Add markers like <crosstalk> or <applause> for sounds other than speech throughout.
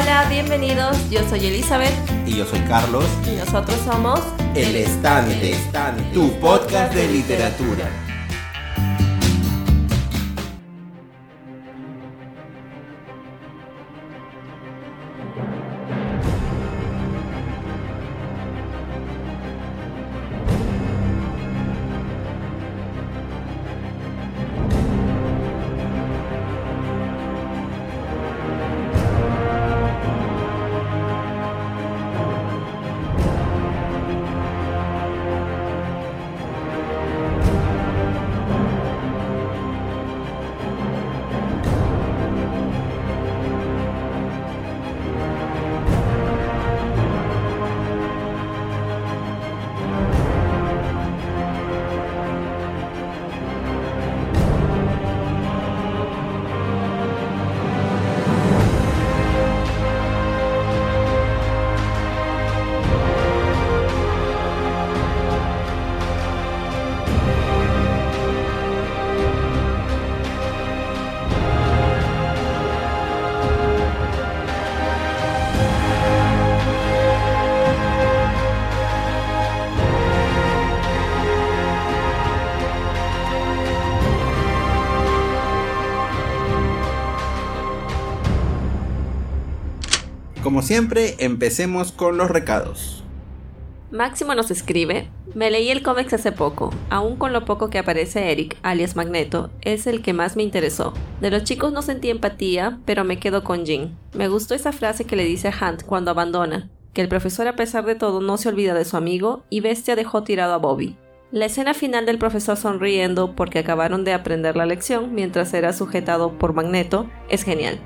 Hola, bienvenidos. Yo soy Elizabeth. Y yo soy Carlos. Y nosotros somos El Estante, tu podcast de literatura. Como siempre, empecemos con los recados. Máximo nos escribe, me leí el cómics hace poco, aún con lo poco que aparece Eric, alias Magneto, es el que más me interesó. De los chicos no sentí empatía, pero me quedo con Jean. Me gustó esa frase que le dice a Hunt cuando abandona, que el profesor a pesar de todo no se olvida de su amigo y Bestia dejó tirado a Bobby. La escena final del profesor sonriendo porque acabaron de aprender la lección mientras era sujetado por Magneto es genial.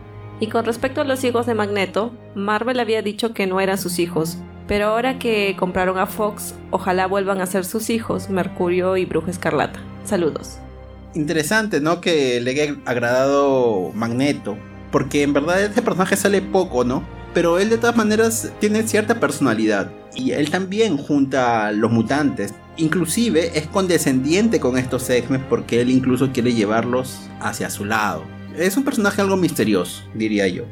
Y con respecto a los hijos de Magneto, Marvel había dicho que no eran sus hijos, pero ahora que compraron a Fox, ojalá vuelvan a ser sus hijos, Mercurio y Bruja Escarlata. Saludos. Interesante, ¿no? Que le haya agradado Magneto, porque en verdad este personaje sale poco, ¿no? Pero él de todas maneras tiene cierta personalidad, y él también junta a los mutantes. Inclusive es condescendiente con estos X-Men porque él incluso quiere llevarlos hacia su lado es un personaje algo misterioso, diría yo.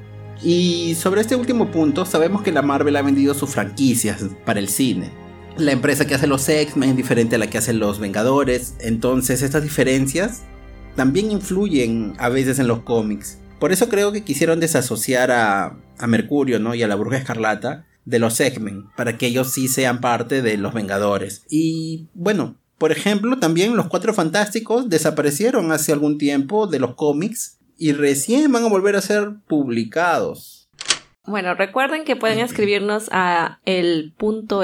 Y sobre este último punto, sabemos que la Marvel ha vendido sus franquicias para el cine. La empresa que hace los X-Men es diferente a la que hacen los Vengadores, entonces estas diferencias también influyen a veces en los cómics. Por eso creo que quisieron desasociar a, a Mercurio ¿no? y a la Bruja Escarlata de los X-Men, para que ellos sí sean parte de los Vengadores. Y bueno, por ejemplo, también los Cuatro Fantásticos desaparecieron hace algún tiempo de los cómics y recién van a volver a ser publicados. Bueno, recuerden que pueden escribirnos a el punto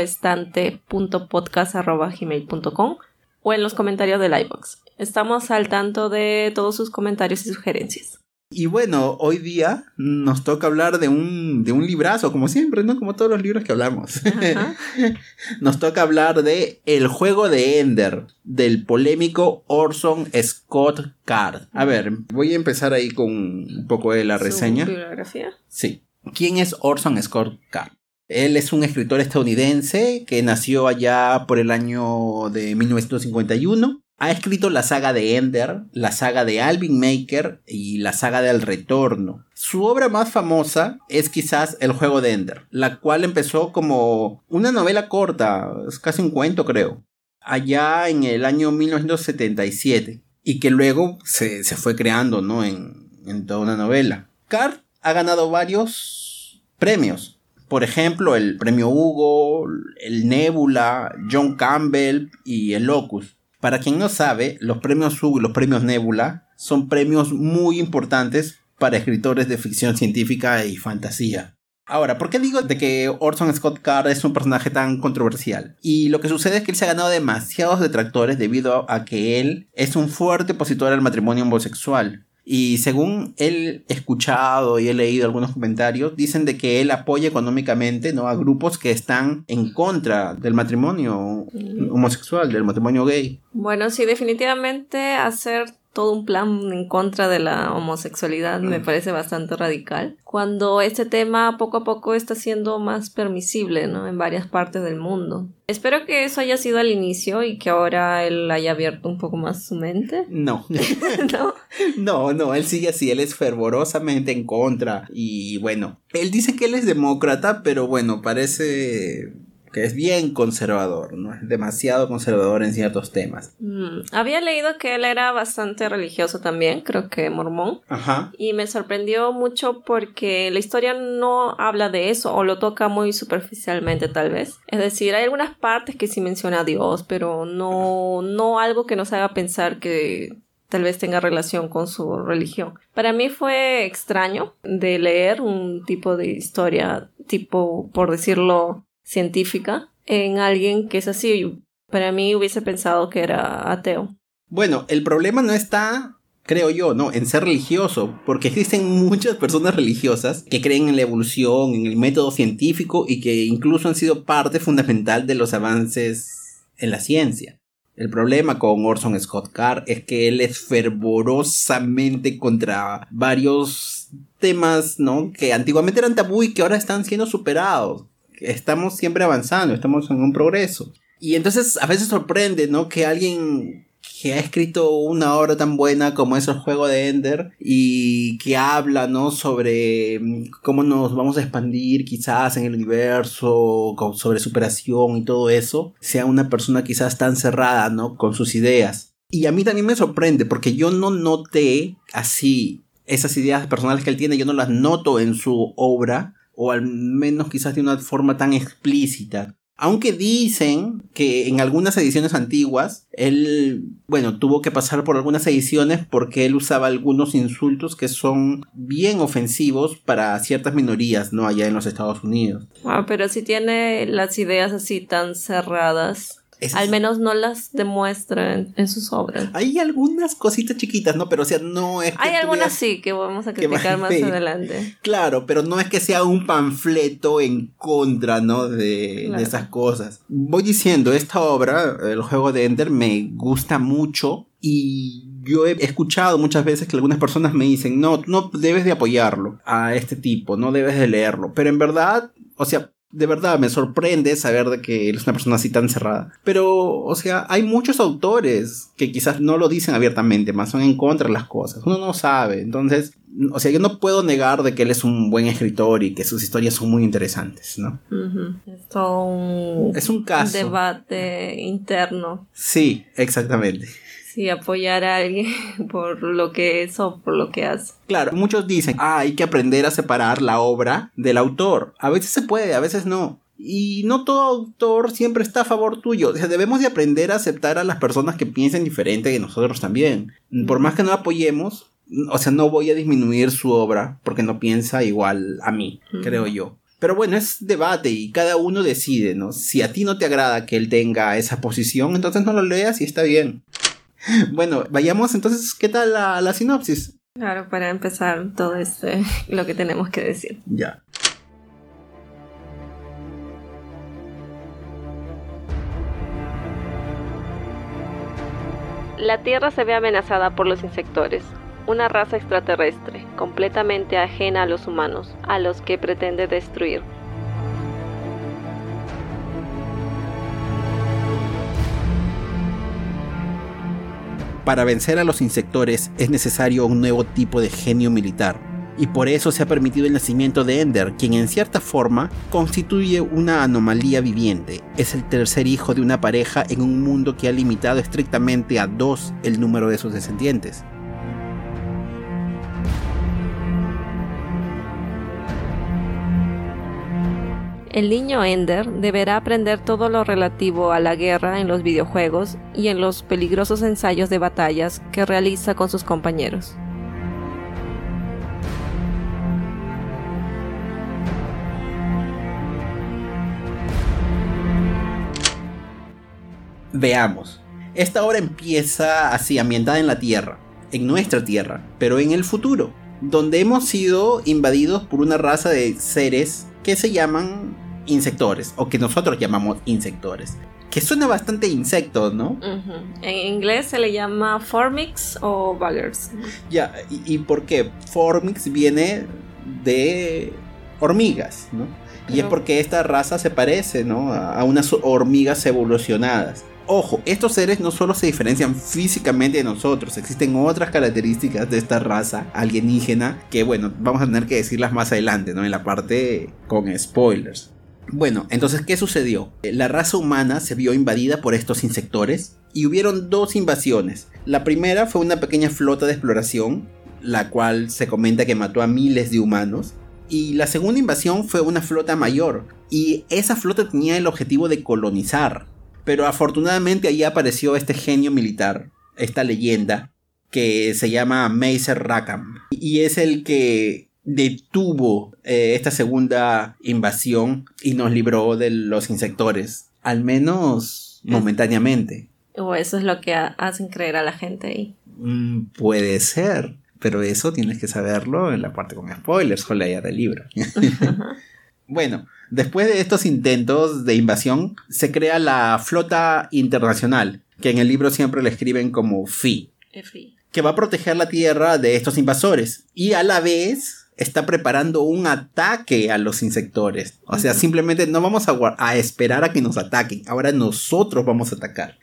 o en los comentarios del iBox. Estamos al tanto de todos sus comentarios y sugerencias. Y bueno, hoy día nos toca hablar de un, de un librazo, como siempre, ¿no? Como todos los libros que hablamos. <laughs> nos toca hablar de El juego de Ender, del polémico Orson Scott Card. A ver, voy a empezar ahí con un poco de la reseña. bibliografía? Sí. ¿Quién es Orson Scott Card? Él es un escritor estadounidense que nació allá por el año de 1951 ha escrito la saga de Ender, la saga de Alvin Maker y la saga del Retorno. Su obra más famosa es quizás El juego de Ender, la cual empezó como una novela corta, es casi un cuento creo, allá en el año 1977 y que luego se, fue creando ¿no? en, en toda una novela. Carr ha ganado varios premios, por ejemplo, el premio Hugo, el Nebula, John Campbell y el Locus. Para quien no sabe, los premios Hugo y los premios Nebula son premios muy importantes para escritores de ficción científica y fantasía. Ahora, ¿por qué digo de que Orson Scott Card es un personaje tan controversial? Y lo que sucede es que él se ha ganado demasiados detractores debido a que él es un fuerte opositor al matrimonio homosexual. Y según él escuchado y he leído algunos comentarios, dicen de que él apoya económicamente ¿no? a grupos que están en contra del matrimonio homosexual, del matrimonio gay. Bueno, sí, definitivamente hacer todo un plan en contra de la homosexualidad me parece bastante radical. Cuando este tema poco a poco está siendo más permisible, ¿no? En varias partes del mundo. Espero que eso haya sido al inicio y que ahora él haya abierto un poco más su mente. <laughs> No. <laughs> ¿No? No, no, él sigue así, él es fervorosamente en contra. Y bueno, él dice que él es demócrata, pero bueno, parece que es bien conservador, ¿no? Es demasiado conservador en ciertos temas. Mm, Había leído que él era bastante religioso también, creo que mormón. Ajá. Y me sorprendió mucho porque la historia no habla de eso o lo toca muy superficialmente tal vez. Es decir, hay algunas partes que sí menciona a Dios, pero no, no algo que nos haga pensar que tal vez tenga relación con su religión. Para mí fue extraño de leer un tipo de historia, tipo, por decirlo, científica, en alguien que es así. Para mí hubiese pensado que era ateo. Bueno, el problema no está, creo yo, ¿no? En ser religioso, porque existen muchas personas religiosas que creen en la evolución, en el método científico y que incluso han sido parte fundamental de los avances en la ciencia. El problema con Orson Scott Card es que él es fervorosamente contra varios temas, ¿no? Que antiguamente eran tabú y que ahora están siendo superados. Estamos siempre avanzando, estamos en un progreso. Y entonces a veces sorprende, ¿no? Que alguien que ha escrito una obra tan buena como es el juego de Ender y que habla, ¿no? Sobre mm, cómo nos vamos a expandir quizás en el universo, sobre superación y todo eso, sea una persona quizás tan cerrada, ¿no? Con sus ideas. Y a mí también me sorprende porque yo no noté así esas ideas personales que él tiene, yo no las noto en su obra, o al menos quizás de una forma tan explícita. Aunque dicen que en algunas ediciones antiguas, él, bueno, tuvo que pasar por algunas ediciones porque él usaba algunos insultos que son bien ofensivos para ciertas minorías, ¿no? Allá en los Estados Unidos. Ah, pero si tiene las ideas así tan cerradas, Al menos no las demuestra en, sus obras. Hay algunas cositas chiquitas, ¿no? Pero o sea, no es que Hay algunas sí que vamos a criticar <laughs> más adelante. Claro, pero no es que sea un panfleto en contra, ¿no? De, Claro. de esas cosas. Voy diciendo, esta obra, el juego de Ender, me gusta mucho y yo he escuchado muchas veces que algunas personas me dicen, no, no debes de apoyarlo a este tipo, no debes de leerlo. Pero en verdad, o sea, de verdad me sorprende saber de que él es una persona así tan cerrada. Pero, o sea, hay muchos autores que quizás no lo dicen abiertamente, más son en contra de las cosas. Uno no sabe. Entonces, o sea, yo no puedo negar de que él es un buen escritor y que sus historias son muy interesantes, ¿no? Es todo un Es un caso. debate interno. Sí, exactamente. Si apoyar a alguien <laughs> por lo que es o por lo que hace. Claro, muchos dicen, ah, hay que aprender a separar la obra del autor. A veces se puede, a veces no. Y no todo autor siempre está a favor tuyo. O sea, debemos de aprender a aceptar a las personas que piensen diferente de nosotros también. Por más que no apoyemos, o sea, no voy a disminuir su obra porque no piensa igual a mí, creo yo. Pero bueno, es debate y cada uno decide, ¿no? Si a ti no te agrada que él tenga esa posición, entonces no lo leas y está bien. <laughs> Bueno, vayamos entonces, ¿qué tal la, la sinopsis? Claro, para empezar todo este, lo que tenemos que decir. Ya. La Tierra se ve amenazada por los insectores, una raza extraterrestre, completamente ajena a los humanos, a los que pretende destruir. Para vencer a los insectores es necesario un nuevo tipo de genio militar, y por eso se ha permitido el nacimiento de Ender, quien en cierta forma constituye una anomalía viviente. Es el tercer hijo de una pareja en un mundo que ha limitado estrictamente a dos el número de sus descendientes. El niño Ender deberá aprender todo lo relativo a la guerra en los videojuegos y en los peligrosos ensayos de batallas que realiza con sus compañeros. Veamos. Esta obra empieza así, ambientada en la Tierra, en nuestra Tierra, pero en el futuro, donde hemos sido invadidos por una raza de seres que se llaman insectores, o que nosotros llamamos insectores, que suena bastante insecto, ¿no? En inglés se le llama Formix o Buggers. Ya, ¿y, ¿y, por qué? Formix viene de hormigas, ¿no? Y es porque esta raza se parece, ¿no? A unas hormigas evolucionadas. Ojo, estos seres no solo se diferencian físicamente de nosotros, existen otras características de esta raza alienígena que, bueno, vamos a tener que decirlas más adelante, ¿no? En la parte con spoilers. Bueno, entonces, ¿qué sucedió? La raza humana se vio invadida por estos insectores y hubieron dos invasiones. La primera fue una pequeña flota de exploración, la cual se comenta que mató a miles de humanos. Y la segunda invasión fue una flota mayor, y esa flota tenía el objetivo de colonizar. Pero afortunadamente ahí apareció este genio militar, esta leyenda, que se llama Macer Rackham. Y es el que detuvo eh, esta segunda invasión y nos libró de los insectores. Al menos momentáneamente. O eso es lo que hacen creer a la gente ahí. Mm, puede ser. Pero eso tienes que saberlo en la parte con spoilers, con la idea del libro. <laughs> bueno, después de estos intentos de invasión, se crea la Flota Internacional, que en el libro siempre le escriben como FI. Que va a proteger la Tierra de estos invasores. Y a la vez está preparando un ataque a los insectores. O sea, simplemente no vamos a, esperar a que nos ataquen. Ahora nosotros vamos a atacar.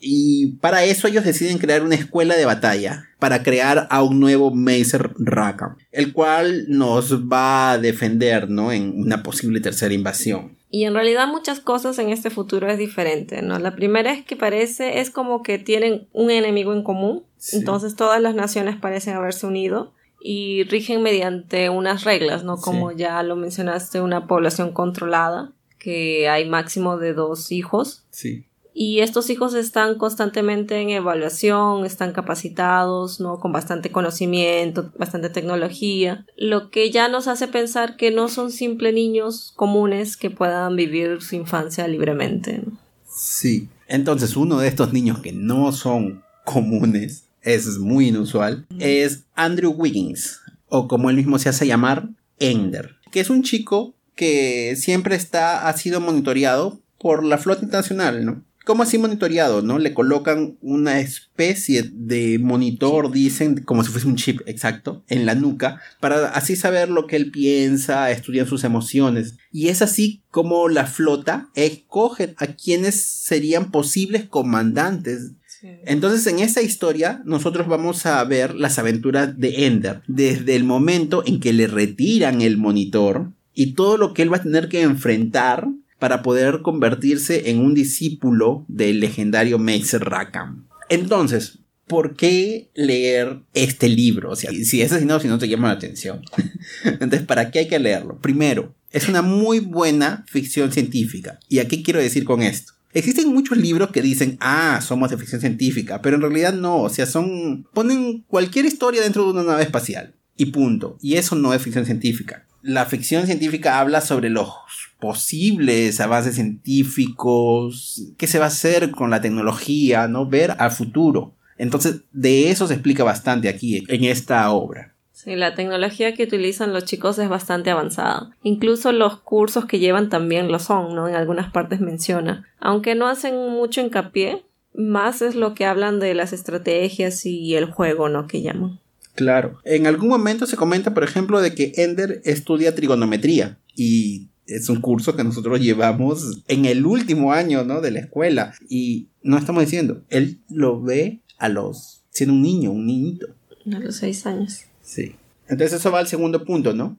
Y para eso ellos deciden crear una escuela de batalla para crear a un nuevo Mazer Rackham, el cual nos va a defender, ¿no? En una posible tercera invasión. Y en realidad muchas cosas en este futuro es diferente, ¿no? La primera es que parece, es como que tienen un enemigo en común, entonces todas las naciones parecen haberse unido y rigen mediante unas reglas, ¿no? Como ya lo mencionaste, una población controlada, que hay máximo de dos hijos. Sí. Y estos hijos están constantemente en evaluación, están capacitados, ¿no? Con bastante conocimiento, bastante tecnología, lo que ya nos hace pensar que no son simples niños comunes que puedan vivir su infancia libremente. Sí. Entonces, uno de estos niños que no son comunes es muy inusual, es Andrew Wiggins, o como él mismo se hace llamar, Ender, que es un chico que siempre está, ha sido monitoreado por la flota internacional, ¿no? ¿Cómo así monitoreado, no? Le colocan una especie de monitor, dicen, como si fuese un chip exacto, en la nuca, para así saber lo que él piensa, estudiar sus emociones. Y es así como la flota escoge a quienes serían posibles comandantes entonces en esta historia nosotros vamos a ver las aventuras de Ender desde el momento en que le retiran el monitor y todo lo que él va a tener que enfrentar para poder convertirse en un discípulo del legendario Mazer Rackham. Entonces, ¿por qué leer este libro? Si es no, si no te llama la atención. <laughs> Entonces, ¿para qué hay que leerlo? Primero, es una muy buena ficción científica. ¿Y a qué quiero decir con esto? Existen muchos libros que dicen, ah, somos de ficción científica, pero en realidad no, o sea, son, ponen cualquier historia dentro de una nave espacial y punto. Y eso no es ficción científica. La ficción científica habla sobre los posibles avances científicos, qué se va a hacer con la tecnología, ¿no? Ver al futuro. Entonces, de eso se explica bastante aquí en esta obra. Sí, la tecnología que utilizan los chicos es bastante avanzada. Incluso los cursos que llevan también lo son, ¿no? En algunas partes menciona. Aunque no hacen mucho hincapié, más es lo que hablan de las estrategias y el juego, ¿no? Que llaman. Claro. En algún momento se comenta, por ejemplo, de que Ender estudia trigonometría y es un curso que nosotros llevamos en el último año, ¿no? De la escuela. Y no estamos diciendo, él lo ve a los, siendo un niño, un niñito. A los seis años. Sí. Entonces eso va al segundo punto, ¿no?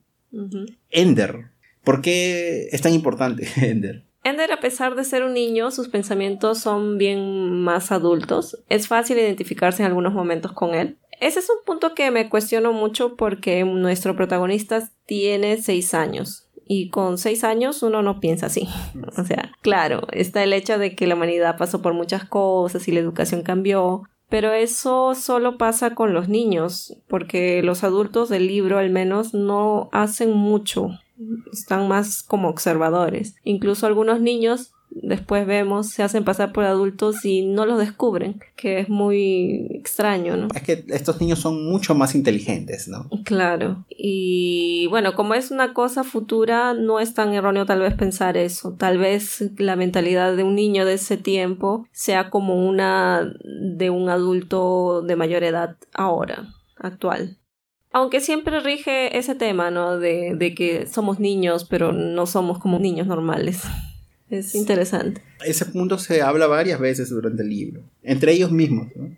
Ender. ¿Por qué es tan importante <laughs> Ender? Ender, a pesar de ser un niño, sus pensamientos son bien más adultos. Es fácil identificarse en algunos momentos con él. Ese es un punto que me cuestiono mucho porque nuestro protagonista tiene seis años. Y con seis años uno no piensa así. <laughs> O sea, claro, está el hecho de que la humanidad pasó por muchas cosas y la educación cambió, pero eso solo pasa con los niños, porque los adultos del libro al menos no hacen mucho, están más como observadores. Incluso algunos niños después vemos se hacen pasar por adultos y no los descubren, que es muy extraño, ¿no? Es que estos niños son mucho más inteligentes, ¿no? Claro. Y bueno, como es una cosa futura, no es tan erróneo tal vez pensar eso. Tal vez la mentalidad de un niño de ese tiempo sea como una de un adulto de mayor edad ahora, actual. Aunque siempre rige ese tema, ¿no? De, de que somos niños, pero no somos como niños normales. Es interesante. Ese punto se habla varias veces durante el libro, entre ellos mismos. ¿no?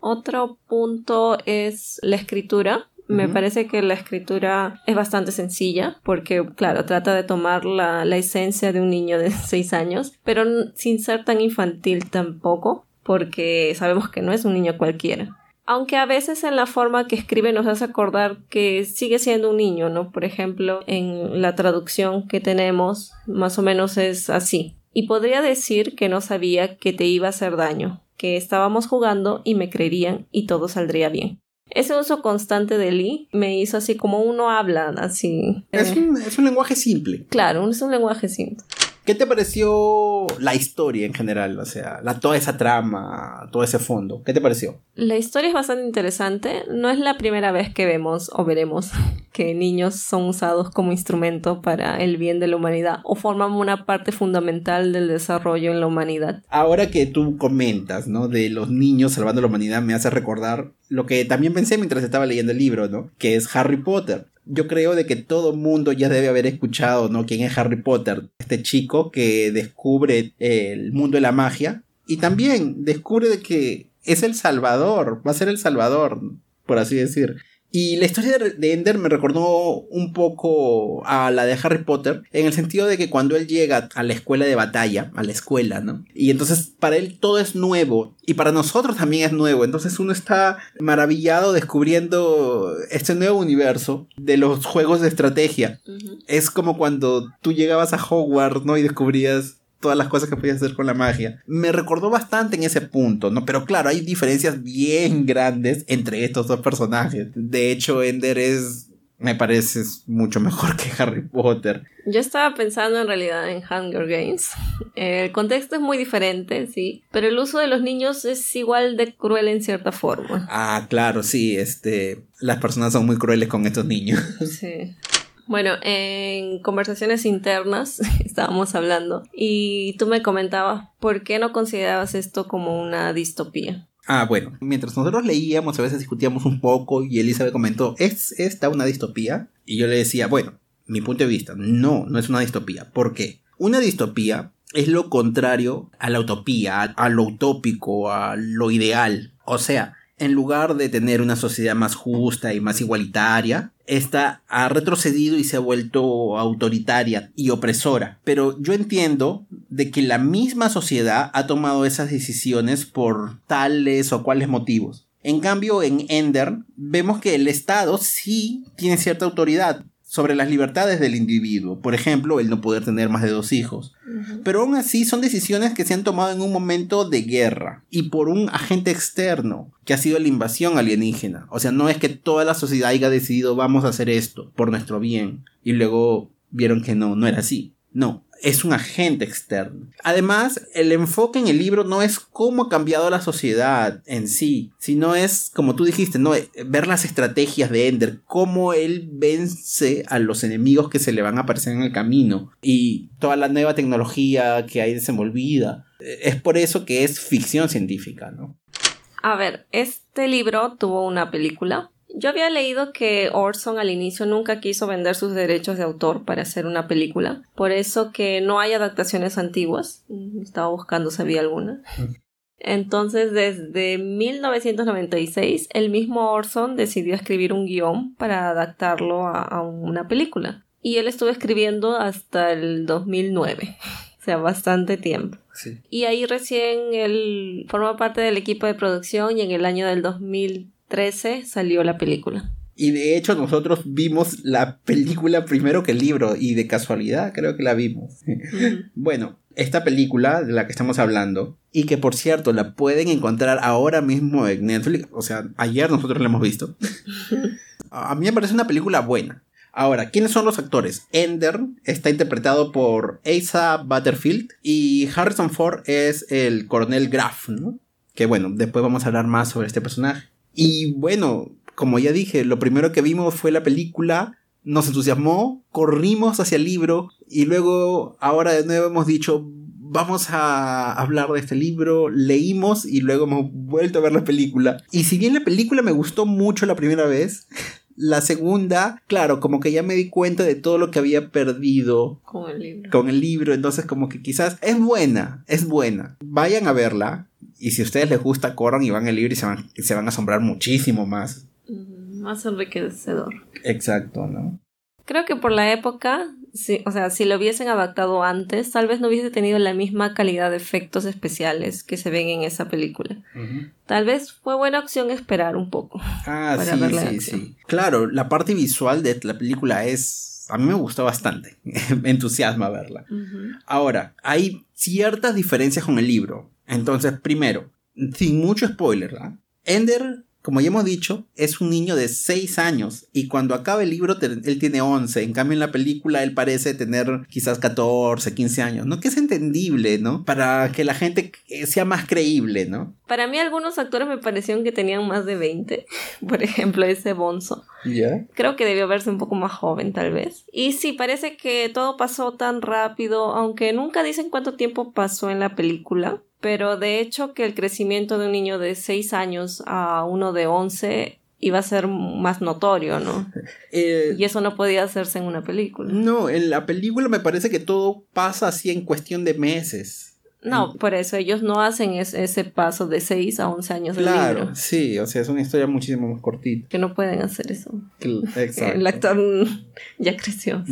Otro punto es la escritura. Me parece que la escritura es bastante sencilla porque, claro, trata de tomar la, la esencia de un niño de <laughs> 6 años, pero sin ser tan infantil tampoco, porque sabemos que no es un niño cualquiera. Aunque a veces en la forma que escribe nos hace acordar que sigue siendo un niño, ¿no? Por ejemplo, en la traducción que tenemos, más o menos es así. Y podría decir que no sabía que te iba a hacer daño, que estábamos jugando y me creerían y todo saldría bien. Ese uso constante de Lee me hizo así como uno habla, así. Es, eh, un, es un lenguaje simple. Claro, es un lenguaje simple. ¿Qué te pareció la historia en general? O sea, la, toda esa trama, todo ese fondo. ¿Qué te pareció? La historia es bastante interesante. No es la primera vez que vemos o veremos <laughs> que niños son usados como instrumento para el bien de la humanidad o forman una parte fundamental del desarrollo en la humanidad. Ahora que tú comentas, ¿no? De los niños salvando la humanidad, me hace recordar lo que también pensé mientras estaba leyendo el libro, ¿no? Que es Harry Potter. Yo creo de que todo mundo ya debe haber escuchado, ¿no? ¿Quién es Harry Potter? Este chico que descubre el mundo de la magia y también descubre de que es el salvador, va a ser el salvador, por así decir. Y la historia de- de Ender me recordó un poco a la de Harry Potter, en el sentido de que cuando él llega a la escuela de batalla, a la escuela, ¿no? Y entonces para él todo es nuevo, y para nosotros también es nuevo, entonces uno está maravillado descubriendo este nuevo universo de los juegos de estrategia. Es como cuando tú llegabas a Hogwarts, ¿no? Y descubrías todas las cosas que podías hacer con la magia. Me recordó bastante en ese punto, ¿no? Pero claro, hay diferencias bien grandes entre estos dos personajes. De hecho, Ender es, me parece, mucho mejor que Harry Potter. Yo estaba pensando en realidad en Hunger Games. El contexto es muy diferente, sí, pero el uso de los niños es igual de cruel en cierta forma. Ah, claro, sí, este, las personas son muy crueles con estos niños. Sí. Bueno, en conversaciones internas <laughs> estábamos hablando y tú me comentabas por qué no considerabas esto como una distopía. Ah, bueno, mientras nosotros leíamos, a veces discutíamos un poco y Elizabeth comentó, ¿es esta una distopía? Y yo le decía, bueno, mi punto de vista, no, no es una distopía. ¿Por qué? Una distopía es lo contrario a la utopía, a, lo utópico, a lo ideal. O sea, en lugar de tener una sociedad más justa y más igualitaria, esta ha retrocedido y se ha vuelto autoritaria y opresora. Pero yo entiendo de que la misma sociedad ha tomado esas decisiones por tales o cuales motivos. En cambio, en Ender vemos que el Estado sí tiene cierta autoridad sobre las libertades del individuo. Por ejemplo, el no poder tener más de dos hijos. Pero aún así son decisiones que se han tomado en un momento de guerra y por un agente externo que ha sido la invasión alienígena. O sea, no es que toda la sociedad haya decidido vamos a hacer esto por nuestro bien y luego vieron que no, no era así. No, es un agente externo. Además, el enfoque en el libro no es cómo ha cambiado la sociedad en sí, sino es, como tú dijiste, ¿no? ver las estrategias de Ender, cómo él vence a los enemigos que se le van a aparecer en el camino y toda la nueva tecnología que hay desenvolvida. Es por eso que es ficción científica, ¿no? A ver, este libro tuvo una película. Yo había leído que Orson al inicio nunca quiso vender sus derechos de autor para hacer una película, por eso que no hay adaptaciones antiguas. Estaba buscando si había alguna. <laughs> Entonces, desde 1996, el mismo Orson decidió escribir un guion para adaptarlo a, a una película. Y él estuvo escribiendo hasta el 2009, <laughs> o sea, bastante tiempo. Sí. Y ahí recién él formó parte del equipo de producción y en el año del 2013 salió la película. Y de hecho nosotros vimos la película primero que el libro y de casualidad creo que la vimos. <laughs> bueno, esta película de la que estamos hablando y que por cierto la pueden encontrar ahora mismo en Netflix, o sea, ayer nosotros la hemos visto. <laughs> A mí me parece una película buena. Ahora, ¿quiénes son los actores? Ender está interpretado por Asa Butterfield y Harrison Ford es el coronel Graff, ¿no? Que bueno, después vamos a hablar más sobre este personaje. Y bueno, como ya dije, lo primero que vimos fue la película, nos entusiasmó, corrimos hacia el libro y luego ahora de nuevo hemos dicho, vamos a hablar de este libro, leímos y luego hemos vuelto a ver la película. Y si bien la película me gustó mucho la primera vez, la segunda, claro, como que ya me di cuenta de todo lo que había perdido con el libro. Con el libro, entonces como que quizás es buena, es buena. Vayan a verla y si a ustedes les gusta, corran y van al libro y se van, se van a asombrar muchísimo más. Más enriquecedor. Exacto, ¿no? Creo que por la época, sí, o sea, si lo hubiesen adaptado antes, tal vez no hubiese tenido la misma calidad de efectos especiales que se ven en esa película. Tal vez fue buena opción esperar un poco. Ah, sí, sí, sí. Claro, la parte visual de la película es a mí me gustó bastante. <laughs> me entusiasma verla. Ahora, hay ciertas diferencias con el libro. Entonces, primero, sin mucho spoiler, Ender como ya hemos dicho, es un niño de 6 años y cuando acaba el libro él tiene 11. En cambio en la película él parece tener quizás 14, 15 años, ¿no? Que es entendible, ¿no? Para que la gente sea más creíble, ¿no? Para mí algunos actores me parecieron que tenían más de 20. <laughs> Por ejemplo, ese Bonzo. ¿Ya? Creo que debió verse un poco más joven tal vez. Y sí, parece que todo pasó tan rápido, aunque nunca dicen cuánto tiempo pasó en la película pero de hecho que el crecimiento de un niño de 6 años a uno de 11 iba a ser más notorio, ¿no? <laughs> Eh, y eso no podía hacerse en una película. No, en la película me parece que todo pasa así en cuestión de meses. No, por eso ellos no hacen ese paso de 6 a 11 años del claro, libro. sí, o sea, es una historia muchísimo más cortita. Que no pueden hacer eso. Exacto. <laughs> El actor ya creció.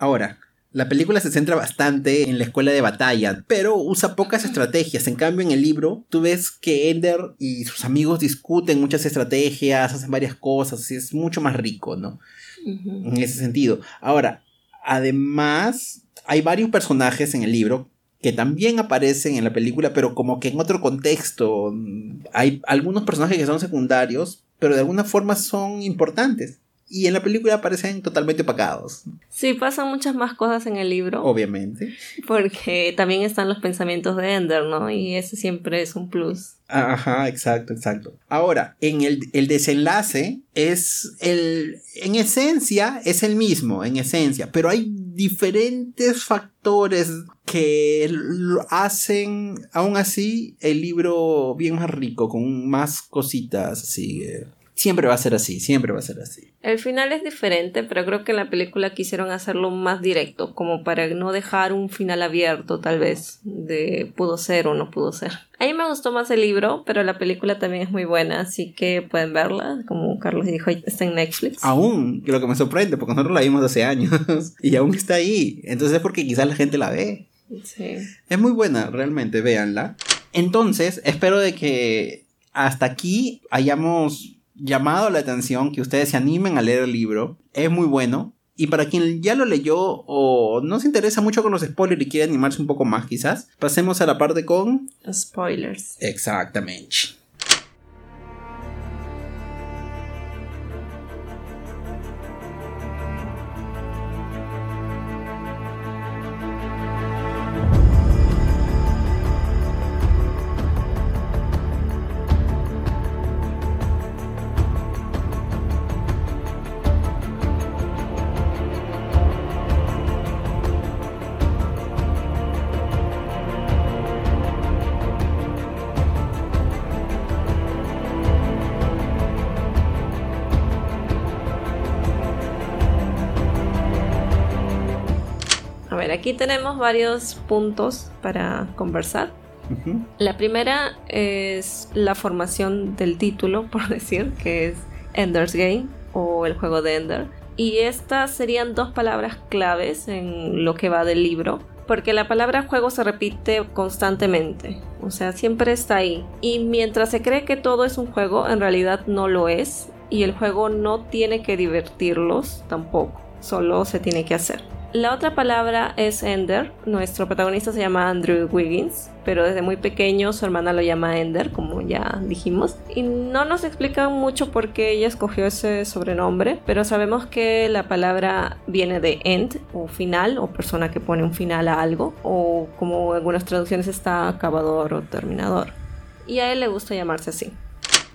Ahora, la película se centra bastante en la escuela de batalla, pero usa pocas estrategias. En cambio, en el libro, tú ves que Ender y sus amigos discuten muchas estrategias, hacen varias cosas, y es mucho más rico, ¿no? En ese sentido. Ahora, además, hay varios personajes en el libro que también aparecen en la película, pero como que en otro contexto. Hay algunos personajes que son secundarios, pero de alguna forma son importantes y en la película aparecen totalmente opacados. Sí, pasan muchas más cosas en el libro. Obviamente. Porque también están los pensamientos de Ender, ¿no? Y ese siempre es un plus. Ajá, exacto, exacto. Ahora, en el, el desenlace es el, en esencia, es el mismo, en esencia, pero hay diferentes factores que hacen aún así el libro bien más rico, con más cositas así. Siempre va a ser así, siempre va a ser así. El final es diferente, pero creo que en la película quisieron hacerlo más directo, como para no dejar un final abierto, tal vez, de pudo ser o no pudo ser. A mí me gustó más el libro, pero la película también es muy buena, así que pueden verla, como Carlos dijo, está en Netflix. Aún, lo que me sorprende, porque nosotros la vimos hace años <laughs> y aún está ahí. Entonces es porque quizás la gente la ve. Sí. Es muy buena, realmente, véanla. Entonces, espero de que hasta aquí hayamos llamado la atención que ustedes se animen a leer el libro. Es muy bueno. Y para quien ya lo leyó o no se interesa mucho con los spoilers y quiere animarse un poco más quizás, pasemos a la parte con... Spoilers. Exactamente. Aquí tenemos varios puntos para conversar. La primera es la formación del título, <laughs> por decir, que es Ender's Game o el juego de Ender. Y estas serían dos palabras claves en lo que va del libro, porque la palabra juego se repite constantemente, o sea, siempre está ahí. Y mientras se cree que todo es un juego, en realidad no lo es, y el juego no tiene que divertirlos tampoco, solo se tiene que hacer. La otra palabra es Ender. Nuestro protagonista se llama Andrew Wiggins, pero desde muy pequeño su hermana lo llama Ender, como ya dijimos. Y no nos explican mucho por qué ella escogió ese sobrenombre, pero sabemos que la palabra viene de end, o final, o persona que pone un final a algo, o como en algunas traducciones está acabador o terminador. Y a él le gusta llamarse así.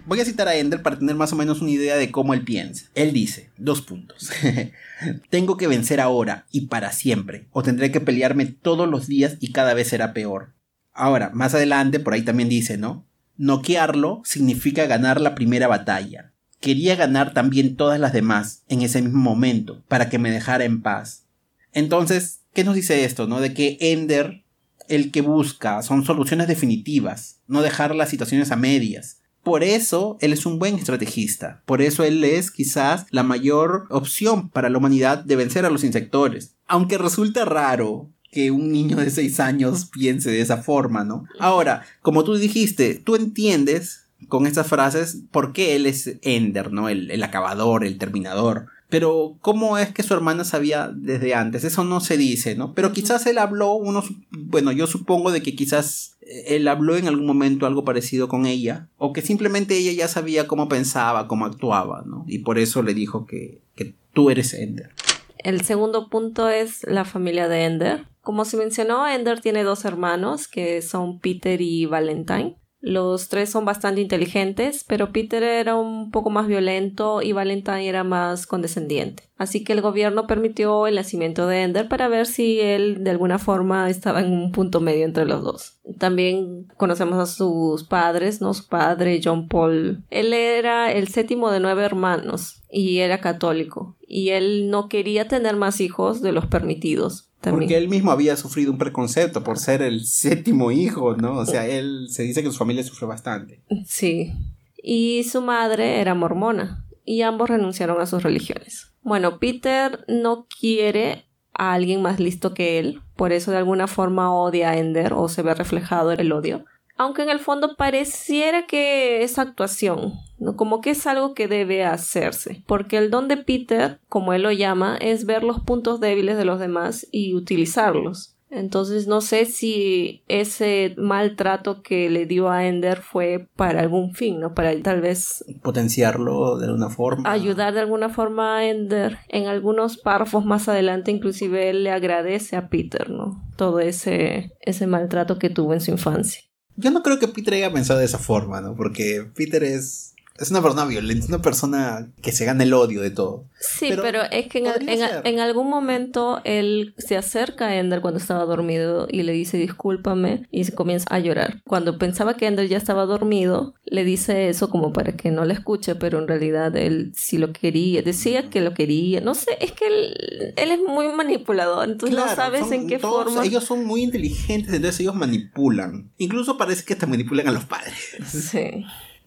Voy a citar a Ender para tener más o menos una idea de cómo él piensa. Él dice, dos puntos. <laughs> Tengo que vencer ahora y para siempre, o tendré que pelearme todos los días y cada vez será peor. Ahora, más adelante, por ahí también dice, ¿no? Noquearlo significa ganar la primera batalla. Quería ganar también todas las demás en ese mismo momento, para que me dejara en paz. Entonces, ¿qué nos dice esto, no? De que Ender, el que busca, son soluciones definitivas, no dejar las situaciones a medias por eso él es un buen estrategista. Por eso él es quizás la mayor opción para la humanidad de vencer a los insectores. Aunque resulta raro que un niño de 6 años piense de esa forma, ¿no? Ahora, como tú dijiste, tú entiendes con estas frases por qué él es Ender, ¿no? El, el acabador, el terminador. Pero, ¿cómo es que su hermana sabía desde antes? Eso no se dice, ¿no? Pero quizás él habló, uno, bueno, yo supongo de que quizás eh, él habló en algún momento algo parecido con ella, o que simplemente ella ya sabía cómo pensaba, cómo actuaba, ¿no? Y por eso le dijo que, que tú eres Ender. El segundo punto es la familia de Ender. Como se mencionó, Ender tiene dos hermanos que son Peter y Valentine. Los tres son bastante inteligentes, pero Peter era un poco más violento y Valentine era más condescendiente. Así que el gobierno permitió el nacimiento de Ender para ver si él de alguna forma estaba en un punto medio entre los dos. También conocemos a sus padres, ¿no? Su padre, John Paul. Él era el séptimo de nueve hermanos y era católico. Y él no quería tener más hijos de los permitidos porque él mismo había sufrido un preconcepto por ser el séptimo hijo, ¿no? O sea, él se dice que su familia sufrió bastante. Sí. Y su madre era mormona. Y ambos renunciaron a sus religiones. Bueno, Peter no quiere a alguien más listo que él. Por eso de alguna forma odia a Ender o se ve reflejado el odio aunque en el fondo pareciera que es actuación. Como que es algo que debe hacerse, porque el don de Peter, como él lo llama, es ver los puntos débiles de los demás y utilizarlos. Entonces no sé si ese maltrato que le dio a Ender fue para algún fin, ¿no? Para tal vez potenciarlo de alguna forma. Ayudar de alguna forma a Ender. En algunos párrafos más adelante inclusive él le agradece a Peter, ¿no? Todo ese, ese maltrato que tuvo en su infancia. Yo no creo que Peter haya pensado de esa forma, ¿no? Porque Peter es es una persona violenta, una persona que se gana el odio de todo. Sí, pero, es que en, algún momento él se acerca a Ender cuando estaba dormido y le dice discúlpame y se comienza a llorar. Cuando pensaba que Ender ya estaba dormido, le dice eso como para que no le escuche, pero en realidad él sí lo quería, decía que lo quería. No sé, es que él, es muy manipulador, entonces no sabes en qué forma. Ellos son muy inteligentes, entonces ellos manipulan. Incluso parece que hasta manipulan a los padres. Sí.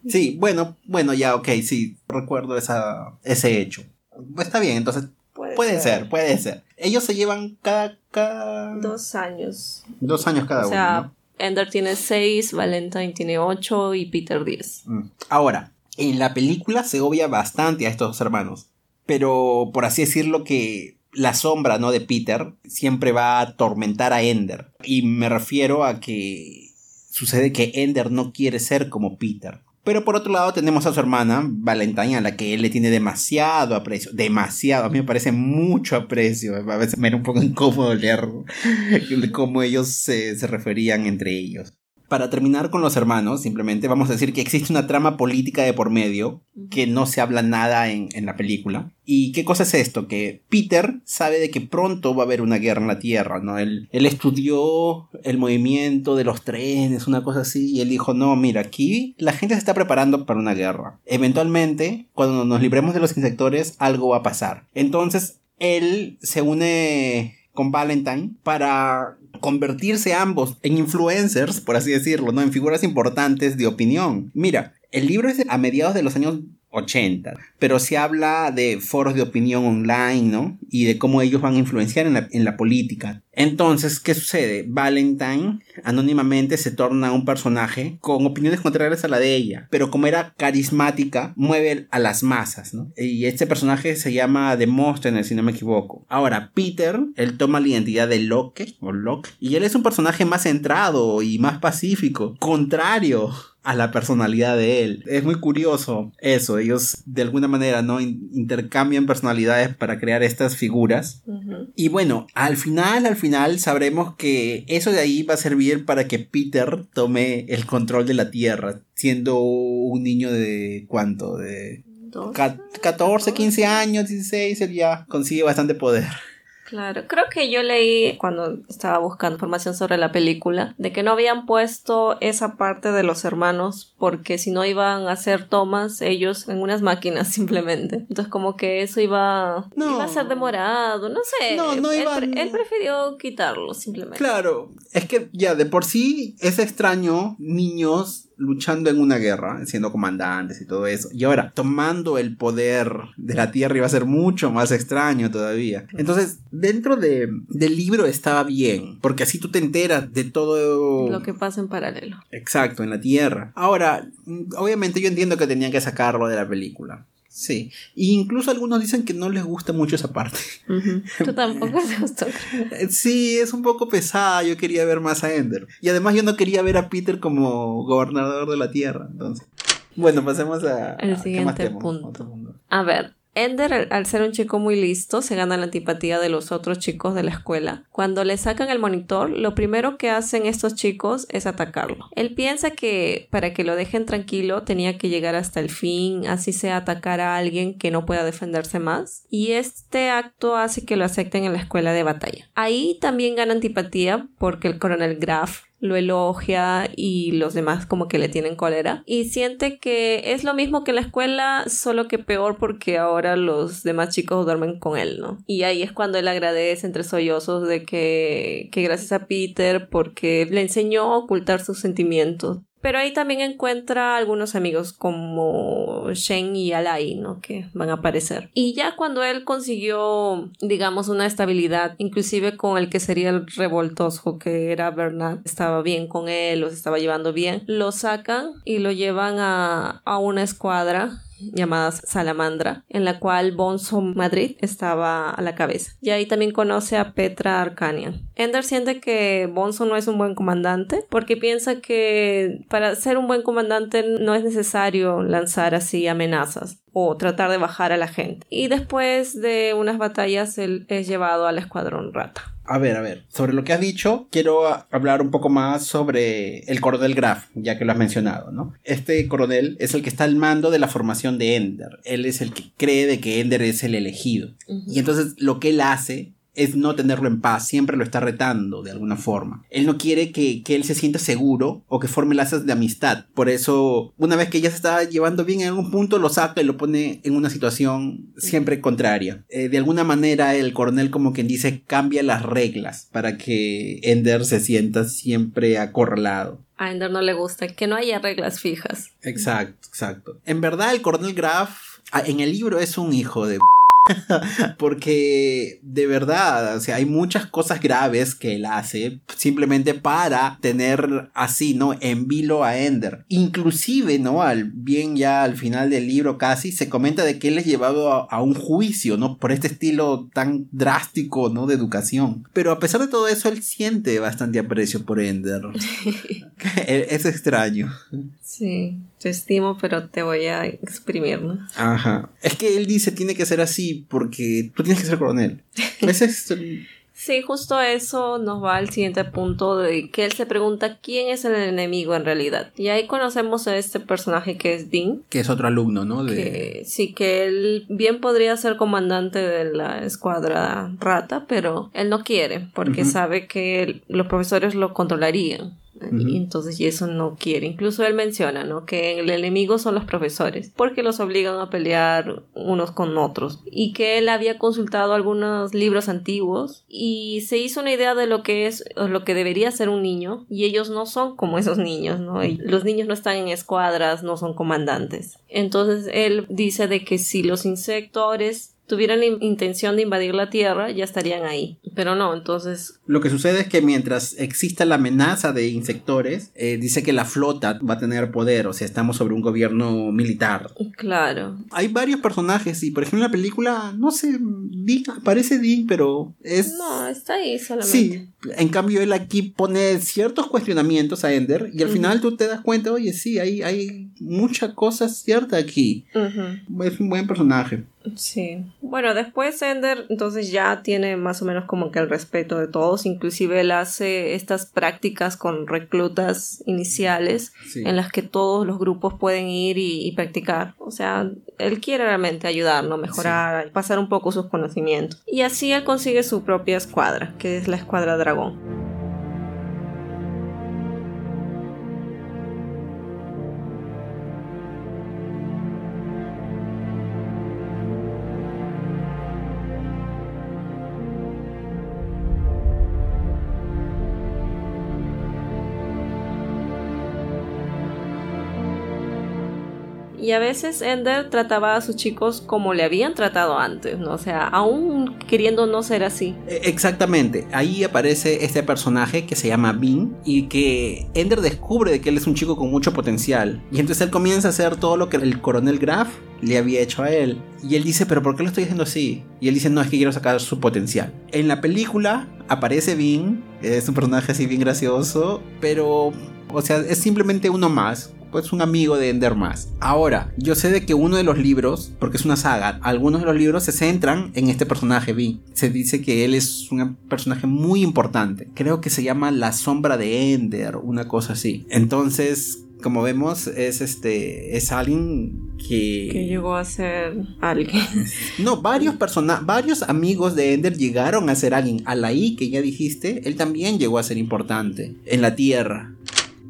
Sí, bueno, bueno, ya, ok, sí, recuerdo esa, ese hecho. Está bien, entonces puede, ser. puede ser. Ellos se llevan cada, cada... Dos años. Dos años cada uno. O sea, Ender tiene seis, Valentine tiene ocho y Peter diez. Mm. Ahora, en la película se obvia bastante a estos dos hermanos. Pero, por así decirlo, que la sombra, ¿no? De Peter siempre va a atormentar a Ender. Y me refiero a que sucede que Ender no quiere ser como Peter. Pero por otro lado tenemos a su hermana, Valentine, a la que él le tiene demasiado aprecio. Demasiado, a mí me parece mucho aprecio. A veces me era un poco incómodo leer <laughs> cómo ellos se, se referían entre ellos para terminar con los hermanos, simplemente vamos a decir que existe una trama política de por medio, que no se habla nada en, la película. ¿Y qué cosa es esto? Que Peter sabe de que pronto va a haber una guerra en la Tierra, ¿no? Él, él estudió el movimiento de los trenes, una cosa así, y él dijo, no, mira, aquí la gente se está preparando para una guerra. Eventualmente, cuando nos libremos de los insectores, algo va a pasar. Entonces, él se une con Valentine para convertirse ambos en influencers, por así decirlo, ¿no? En figuras importantes de opinión. Mira, el libro es a mediados de los años 80. Pero se habla de foros de opinión online, ¿no? Y de cómo ellos van a influenciar en la, política. Entonces, ¿qué sucede? Valentine anónimamente se torna un personaje con opiniones contrarias a la de ella, pero como era carismática, mueve a las masas, ¿no? Y este personaje se llama Demóstenes, si no me equivoco. Ahora, Peter, él toma la identidad de Locke, o Locke, y él es un personaje más centrado y más pacífico, contrario a la personalidad de él. Es muy curioso eso. Ellos de alguna manera no intercambian personalidades para crear estas figuras. Y bueno, al final, al final sabremos que eso de ahí va a servir para que Peter tome el control de la Tierra, siendo un niño de cuánto, de 14, 15 años, 16, él ya consigue bastante poder. Claro, creo que yo leí cuando estaba buscando información sobre la película de que no habían puesto esa parte de los hermanos porque si no iban a hacer tomas ellos en unas máquinas <laughs> simplemente. Entonces como que eso iba, iba a ser demorado, no sé. No, no iban... él, prefirió quitarlo simplemente. Claro, es que ya de por sí es extraño niños luchando en una guerra, siendo comandantes y todo eso. Y ahora, tomando el poder de la Tierra iba a ser mucho más extraño todavía. Entonces, dentro de, del libro estaba bien, porque así tú te enteras de todo lo que pasa en paralelo. Exacto, en la Tierra. Ahora, obviamente yo entiendo que tenían que sacarlo de la película. Sí. incluso algunos dicen que no les gusta mucho esa parte. Tú tampoco te gustó. <laughs> sí, es un poco pesada. Yo quería ver más a Ender. Y además yo no quería ver a Peter como gobernador de la Tierra. Entonces. Bueno, pasemos a. El siguiente punto. A ver, Ender, al ser un chico muy listo, se gana la antipatía de los otros chicos de la escuela. Cuando le sacan el monitor, lo primero que hacen estos chicos es atacarlo. Él piensa que para que lo dejen tranquilo tenía que llegar hasta el fin, así sea atacar a alguien que no pueda defenderse más. Y este acto hace que lo acepten en la escuela de batalla. Ahí también gana antipatía porque el coronel Graf lo elogia y los demás como que le tienen cólera y siente que es lo mismo que la escuela solo que peor porque ahora los demás chicos duermen con él, ¿no? Y ahí es cuando él agradece entre sollozos de que, que gracias a Peter porque le enseñó a ocultar sus sentimientos pero ahí también encuentra algunos amigos como Shen y Alai, ¿no? Que van a aparecer. Y ya cuando él consiguió, digamos, una estabilidad, inclusive con el que sería el revoltoso, que era Bernard, estaba bien con él, los estaba llevando bien, lo sacan y lo llevan a, a una escuadra llamada Salamandra, en la cual Bonzo Madrid estaba a la cabeza. Y ahí también conoce a Petra Arcanian. Ender siente que Bonzo no es un buen comandante porque piensa que para ser un buen comandante no es necesario lanzar así amenazas o tratar de bajar a la gente. Y después de unas batallas él es llevado al escuadrón rata. A ver, a ver, sobre lo que has dicho, quiero hablar un poco más sobre el coronel Graf, ya que lo has mencionado, ¿no? Este coronel es el que está al mando de la formación de Ender. Él es el que cree de que Ender es el elegido. Y entonces lo que él hace es no tenerlo en paz, siempre lo está retando de alguna forma. Él no quiere que, él se sienta seguro o que forme lazos de amistad. Por eso, una vez que ya se está llevando bien en algún punto, lo saca y lo pone en una situación siempre contraria. Eh, de alguna manera, el coronel, como quien dice, cambia las reglas para que Ender se sienta siempre acorralado. A Ender no le gusta que no haya reglas fijas. Exacto, exacto. En verdad, el coronel Graf ah, en el libro es un hijo de <laughs> Porque de verdad, o sea, hay muchas cosas graves que él hace simplemente para tener así, ¿no? En vilo a Ender. Inclusive, ¿no? Al bien ya al final del libro casi se comenta de que él es llevado a, a un juicio, ¿no? Por este estilo tan drástico, ¿no? De educación. Pero a pesar de todo eso, él siente bastante aprecio por Ender. <laughs> <laughs> es extraño. Sí, te estimo, pero te voy a exprimir, ¿no? Ajá. Es que él dice tiene que ser así porque tú tienes que ser coronel. <laughs> Ese es Sí, justo eso nos va al siguiente punto de que él se pregunta quién es el enemigo en realidad. Y ahí conocemos a este personaje que es Dean. Que es otro alumno, ¿no? Que, sí, que él bien podría ser comandante de la escuadra rata, pero él no quiere porque sabe que los profesores lo controlarían. Y entonces no quiere. Incluso él menciona, ¿no? Que el enemigo son los profesores, porque los obligan a pelear unos con otros. Y que él había consultado algunos libros antiguos y se hizo una idea de lo que es, o lo que debería ser un niño. Y ellos no son como esos niños, los niños no están en escuadras, no son comandantes. Entonces él dice de que si los insectores tuvieran intención de invadir la Tierra, ya estarían ahí. Pero no, entonces... Lo que sucede es que mientras exista la amenaza de insectores, eh, dice que la flota va a tener poder, o sea, estamos sobre un gobierno militar. Claro. Hay varios personajes y, por ejemplo, en la película, no sé, Dean, aparece Dean, pero es... No, está ahí solamente. Sí, en cambio él aquí pone ciertos cuestionamientos a Ender y al final tú te das cuenta, oye, sí, hay, hay mucha cosa cierta aquí. Es un buen personaje. Sí. Bueno, después Ender entonces ya tiene más o menos como que el respeto de todos, inclusive él hace estas prácticas con reclutas iniciales en las que todos los grupos pueden ir y, practicar. O sea, él quiere realmente ayudarnos, mejorar, pasar un poco sus conocimientos. Y así él consigue su propia escuadra, que es la escuadra dragón. Y a veces Ender trataba a sus chicos como le habían tratado antes, ¿no? O sea, aún queriendo no ser así. E, exactamente. Ahí aparece este personaje que se llama Bean y que Ender descubre de que él es un chico con mucho potencial. Y entonces él comienza a hacer todo lo que el coronel Graf le había hecho a él. Y él dice, pero ¿por qué lo estoy haciendo así? Y él dice, no, es que quiero sacar su potencial. En la película aparece Bean, es un personaje así bien gracioso, pero, o sea, es simplemente uno más pues un amigo de Ender más. Ahora, yo sé de que uno de los libros, porque es una saga, algunos de los libros se centran en este personaje Vin. Se dice que él es un personaje muy importante. Creo que se llama La sombra de Ender, una cosa así. Entonces, como vemos, es este. es alguien que. Que llegó a ser alguien. <laughs> No, varios personajes, varios amigos de Ender llegaron a ser alguien. Alaí, que ya dijiste, él también llegó a ser importante en la Tierra.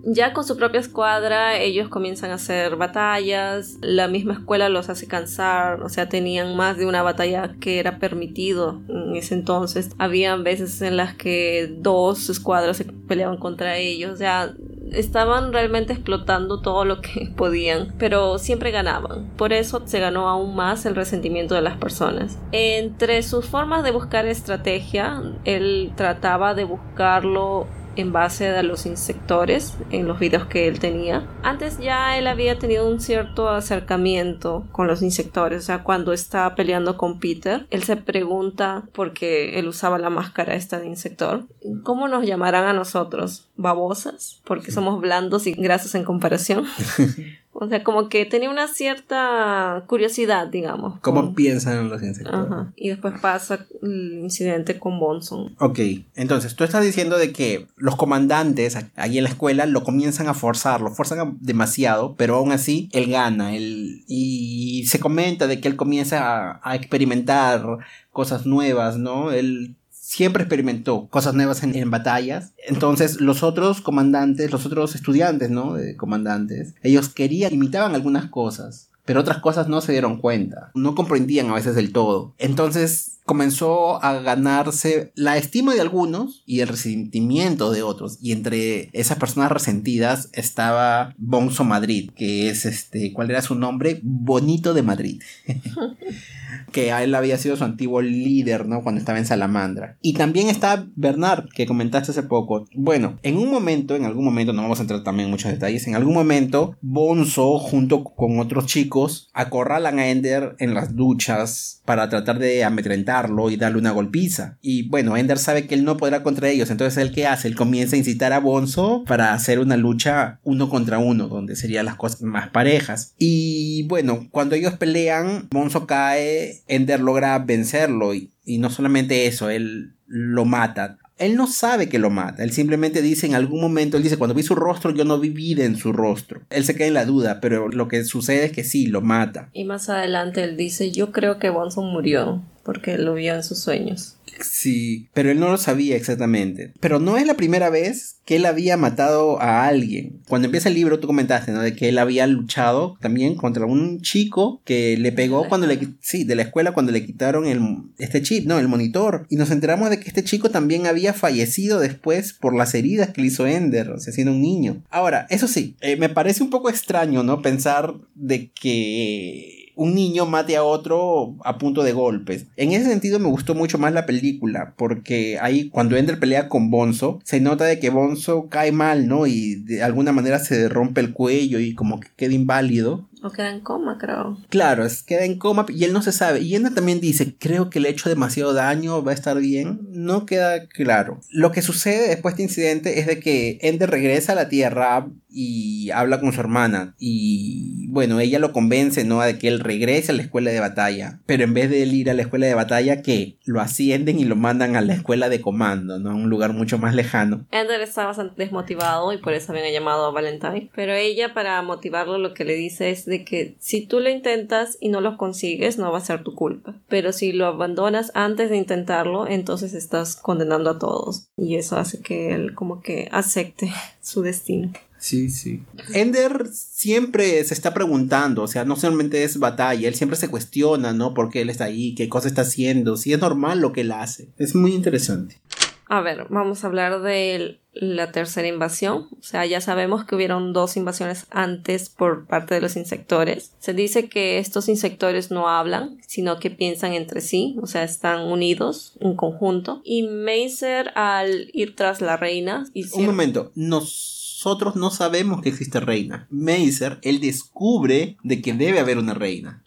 Ya con su propia escuadra ellos comienzan a hacer batallas, la misma escuela los hace cansar, o sea, tenían más de una batalla que era permitido en ese entonces. Habían veces en las que dos escuadras se peleaban contra ellos, o sea, estaban realmente explotando todo lo que <laughs> podían, pero siempre ganaban. Por eso se ganó aún más el resentimiento de las personas. Entre sus formas de buscar estrategia, él trataba de buscarlo en base a los insectores en los videos que él tenía. Antes ya él había tenido un cierto acercamiento con los insectores, o sea, cuando estaba peleando con Peter, él se pregunta, porque él usaba la máscara esta de insector, ¿cómo nos llamarán a nosotros? ¿Babosas? Porque somos blandos y grasos en comparación. <laughs> O sea, como que tenía una cierta curiosidad, digamos. ¿Cómo piensan los insectos? Ajá. Y después pasa el incidente con Bonson. Ok, entonces tú estás diciendo de que los comandantes ahí en la escuela lo comienzan a forzar, lo forzan demasiado, pero aún así él gana. Él, y se comenta de que él comienza a, a experimentar cosas nuevas, ¿no? Él siempre experimentó cosas nuevas en, batallas. Entonces, los otros comandantes, los otros estudiantes, ¿no? De comandantes, ellos querían, imitaban algunas cosas, pero otras cosas no se dieron cuenta, no comprendían a veces del todo. Entonces, comenzó a ganarse la estima de algunos y el resentimiento de otros. Y entre esas personas resentidas estaba Bonzo Madrid, que es este, ¿cuál era su nombre? Bonito de Madrid. <laughs> que él había sido su antiguo líder, ¿no? Cuando estaba en Salamandra. Y también está Bernard, que comentaste hace poco. Bueno, en un momento, en algún momento, no vamos a entrar también en muchos detalles, en algún momento, Bonzo, junto con otros chicos, acorralan a Ender en las duchas para tratar de amedrentarlo y darle una golpiza. Y bueno, Ender sabe que él no podrá contra ellos, entonces él qué hace? Él comienza a incitar a Bonzo para hacer una lucha uno contra uno, donde serían las cosas más parejas. Y bueno, cuando ellos pelean, Bonzo cae Ender logra vencerlo y, no solamente eso, él lo mata. Él no sabe que lo mata, él simplemente dice en algún momento, él dice, cuando vi su rostro yo no vi vida en su rostro. Él se queda en la duda, pero lo que sucede es que sí, lo mata. Y más adelante él dice, yo creo que Bonson murió porque lo vio en sus sueños. Sí, pero él no lo sabía exactamente. Pero no es la primera vez que él había matado a alguien. Cuando empieza el libro tú comentaste, ¿no? De que él había luchado también contra un chico que le pegó cuando le... Sí, de la escuela cuando le quitaron el, este chip, ¿no? El monitor. Y nos enteramos de que este chico también había fallecido después por las heridas que le hizo Ender, o sea, siendo un niño. Ahora, eso sí, eh, me parece un poco extraño, ¿no? Pensar de que un niño mate a otro a punto de golpes. En ese sentido me gustó mucho más la película, porque ahí cuando Ender pelea con Bonzo, se nota de que Bonzo cae mal, ¿no? Y de alguna manera se rompe el cuello y como que queda inválido. O queda en coma, creo. Claro, es, queda en coma y él no se sabe. Y Ender también dice, creo que le he hecho demasiado daño, va a estar bien. No queda claro. Lo que sucede después de este incidente es de que Ender regresa a la Tierra y habla con su hermana. Y bueno, ella lo convence, ¿no? De que él regrese a la escuela de batalla. Pero en vez de él ir a la escuela de batalla, que lo ascienden y lo mandan a la escuela de comando, ¿no? A un lugar mucho más lejano. Ender está bastante desmotivado y por eso habían llamado a Valentine. Pero ella, para motivarlo, lo que le dice es de que si tú lo intentas y no lo consigues, no va a ser tu culpa. Pero si lo abandonas antes de intentarlo, entonces estás condenando a todos. Y eso hace que él como que acepte <laughs> su destino. Sí, sí. Ender siempre se está preguntando, o sea, no solamente es batalla, él siempre se cuestiona, ¿no? ¿Por qué él está ahí? ¿Qué cosa está haciendo? Si es normal lo que él hace. Es muy interesante. A ver, vamos a hablar de la tercera invasión. O sea, ya sabemos que hubieron dos invasiones antes por parte de los insectores. Se dice que estos insectores no hablan, sino que piensan entre sí, o sea, están unidos, en conjunto. Y Macer, al ir tras la reina... Un momento, nos nosotros no sabemos que existe reina. Macer, él descubre de que debe haber una reina.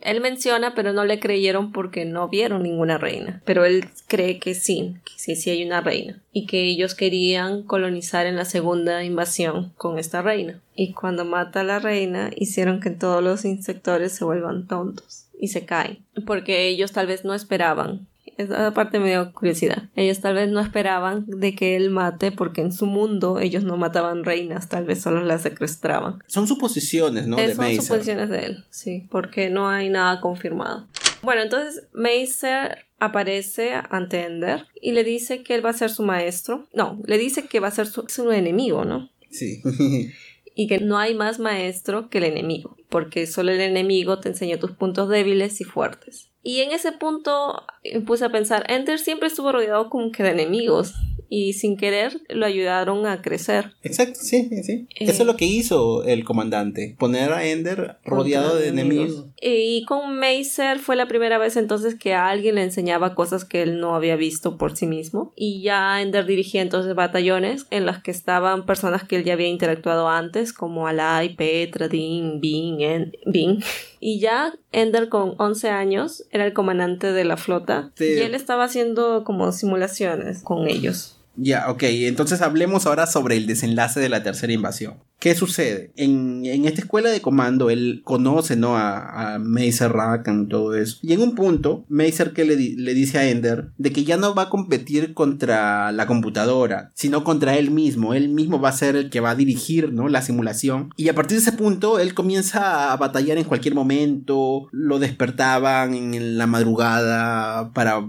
Él menciona, pero no le creyeron porque no vieron ninguna reina. Pero él cree que sí, que sí, sí hay una reina. Y que ellos querían colonizar en la segunda invasión con esta reina. Y cuando mata a la reina, hicieron que todos los insectores se vuelvan tontos y se caen. Porque ellos tal vez no esperaban esa parte me dio curiosidad. Ellos tal vez no esperaban de que él mate porque en su mundo ellos no mataban reinas, tal vez solo las secuestraban. Son suposiciones, ¿no? de son suposiciones de él, sí, porque no hay nada confirmado. Bueno, entonces Macer aparece ante Ender y le dice que él va a ser su maestro. No, le dice que va a ser su, su enemigo, ¿no? Sí. <laughs> y que no hay más maestro que el enemigo, porque solo el enemigo te enseña tus puntos débiles y fuertes. Y en ese punto me puse a pensar, Ender siempre estuvo rodeado como que de enemigos y sin querer lo ayudaron a crecer. Exacto, sí, sí. Eso es lo que hizo el comandante, poner a Ender rodeado de enemigos. Y con Macer fue la primera vez entonces que a alguien le enseñaba cosas que él no había visto por sí mismo. Y ya Ender dirigía entonces batallones en las que estaban personas que él ya había interactuado antes, como Alai, Petra, Dean, Bing, Bing. Y ya Ender con 11 años era el comandante de la flota y él estaba haciendo como simulaciones con ellos. Ya, ok, entonces hablemos ahora sobre el desenlace de la tercera invasión. ¿Qué sucede? En, esta escuela de comando él conoce ¿no? a, a Macer Rakan y todo eso. Y en un punto, Macer que le, le, dice a Ender de que ya no va a competir contra la computadora, sino contra él mismo. Él mismo va a ser el que va a dirigir ¿no? la simulación. Y a partir de ese punto, él comienza a batallar en cualquier momento. Lo despertaban en la madrugada para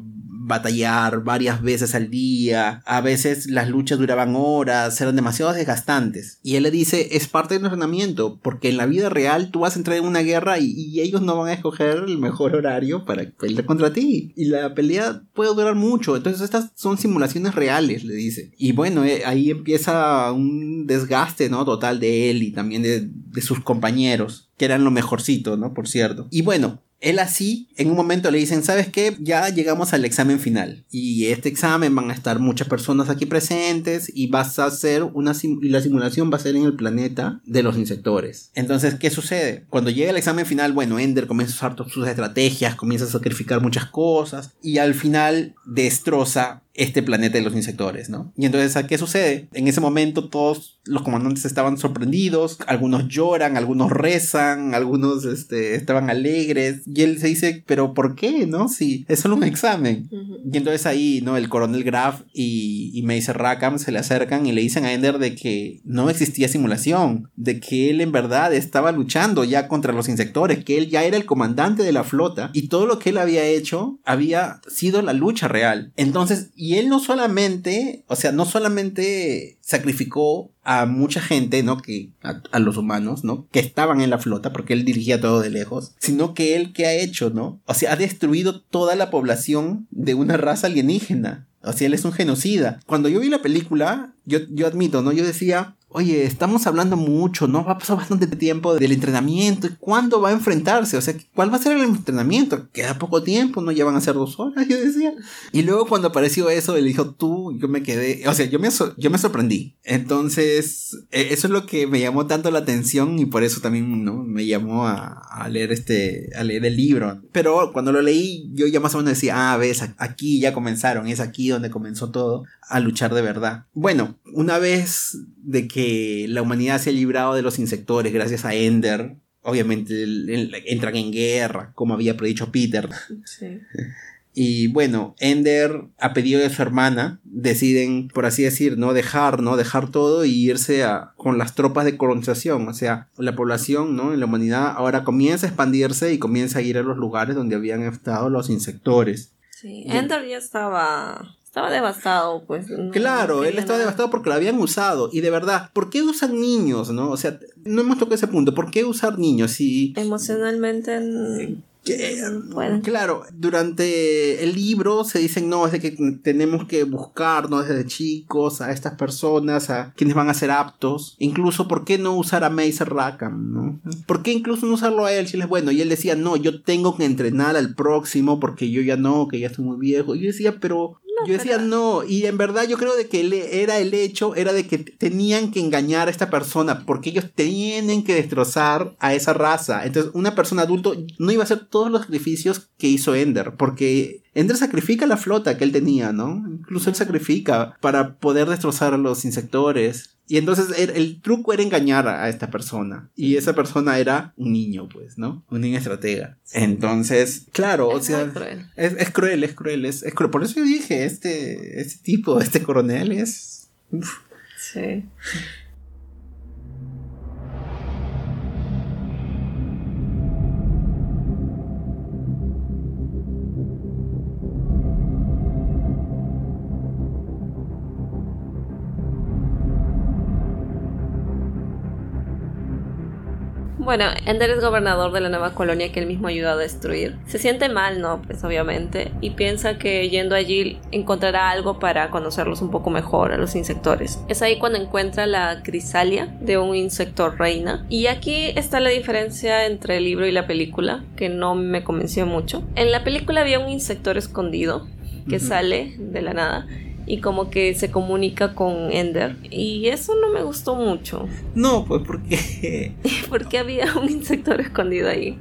batallar varias veces al día, a veces las luchas duraban horas, eran demasiado desgastantes. Y él le dice, es parte del entrenamiento, porque en la vida real tú vas a entrar en una guerra y, ellos no van a escoger el mejor horario para pelear contra ti. Y la pelea puede durar mucho, entonces estas son simulaciones reales, le dice. Y bueno, eh, ahí empieza un desgaste, ¿no? Total de él y también de, de sus compañeros, que eran lo mejorcito, ¿no? Por cierto. Y bueno, él así, en un momento le dicen, ¿sabes qué? Ya llegamos al examen final. Y este examen van a estar muchas personas aquí presentes y vas a hacer una y la simulación va a ser en el planeta de los insectores. Entonces, ¿qué sucede? Cuando llega el examen final, bueno, Ender comienza a usar sus estrategias, comienza a sacrificar muchas cosas y al final destroza este planeta de los insectores, ¿no? Y entonces, ¿qué sucede? En ese momento todos los comandantes estaban sorprendidos, algunos lloran, algunos rezan, algunos este, estaban alegres, y él se dice, pero ¿por qué? ¿No? Si es solo un examen. Y entonces ahí, ¿no? El coronel Graf y, y Mace Rackham se le acercan y le dicen a Ender de que no existía simulación, de que él en verdad estaba luchando ya contra los insectores, que él ya era el comandante de la flota y todo lo que él había hecho había sido la lucha real. Entonces, y él no solamente, o sea, no solamente sacrificó a mucha gente, ¿no? Que, a, los humanos, ¿no? Que estaban en la flota, porque él dirigía todo de lejos, sino que él, ¿qué ha hecho, ¿no? O sea, ha destruido toda la población de una raza alienígena. O sea, él es un genocida. Cuando yo vi la película, yo, yo admito, ¿no? Yo decía, oye, estamos hablando mucho, ¿no? Va a pasar bastante tiempo del entrenamiento. ¿Cuándo va a enfrentarse? O sea, ¿cuál va a ser el entrenamiento? Queda poco tiempo, ¿no? Ya van a ser dos horas, <laughs> yo decía. Y luego cuando apareció eso, él dijo, tú, yo me quedé, o sea, yo me, yo me sorprendí. Entonces, e, eso es lo que me llamó tanto la atención y por eso también, ¿no? Me llamó a, a leer este, a leer el libro. Pero cuando lo leí, yo ya más o menos decía, ah, ves, aquí ya comenzaron, es aquí donde comenzó todo a luchar de verdad. Bueno, una vez de que la humanidad se ha librado de los insectores gracias a Ender, obviamente entran en guerra, como había predicho Peter. Sí. Y bueno, Ender, a pedido de su hermana, deciden, por así decir, no dejar, ¿no? Dejar todo y irse a, con las tropas de colonización. O sea, la población, ¿no? En la humanidad ahora comienza a expandirse y comienza a ir a los lugares donde habían estado los insectores. Sí, Ender ya estaba estaba devastado, pues. claro, él estaba devastado porque lo habían usado. Y de verdad, ¿por qué usan niños, no? O sea, no hemos tocado ese punto. ¿Por qué usar niños si... Emocionalmente... Claro, durante el libro se dicen, no, es de que tenemos que buscar, ¿no? Desde chicos a estas personas, a quienes van a ser aptos. Incluso, ¿por qué no usar a Mace Rackham, no? ¿Por qué incluso no usarlo a él si él es bueno? Y él decía, no, yo tengo que entrenar al próximo porque yo ya no, que ya estoy muy viejo. Y yo decía, pero yo decía no, y en verdad yo creo de que era el hecho, era de que tenían que engañar a esta persona, porque ellos tienen que destrozar a esa raza. Entonces, una persona adulto no iba a hacer todos los sacrificios que hizo Ender, porque Ender sacrifica la flota que él tenía, ¿no? Incluso él sacrifica para poder destrozar a los insectores. Y entonces el, truco era engañar a, esta persona. Y esa persona era un niño, pues, ¿no? Un niño estratega. Entonces, claro, o sea, Es, es, cruel, es cruel, es, cruel. Por eso yo dije, este, este tipo, este coronel es... Sí. Bueno, Ender es gobernador de la nueva colonia que él mismo ayudó a destruir. Se siente mal, ¿no? Pues obviamente. Y piensa que yendo allí encontrará algo para conocerlos un poco mejor a los insectores. Es ahí cuando encuentra la crisalia de un insector reina. Y aquí está la diferencia entre el libro y la película, que no me convenció mucho. En la película había un insector escondido que sale de la nada y como que se comunica con Ender. Y eso no me gustó mucho. No, pues porque... <laughs> <laughs> porque había un insector <laughs> escondido ahí.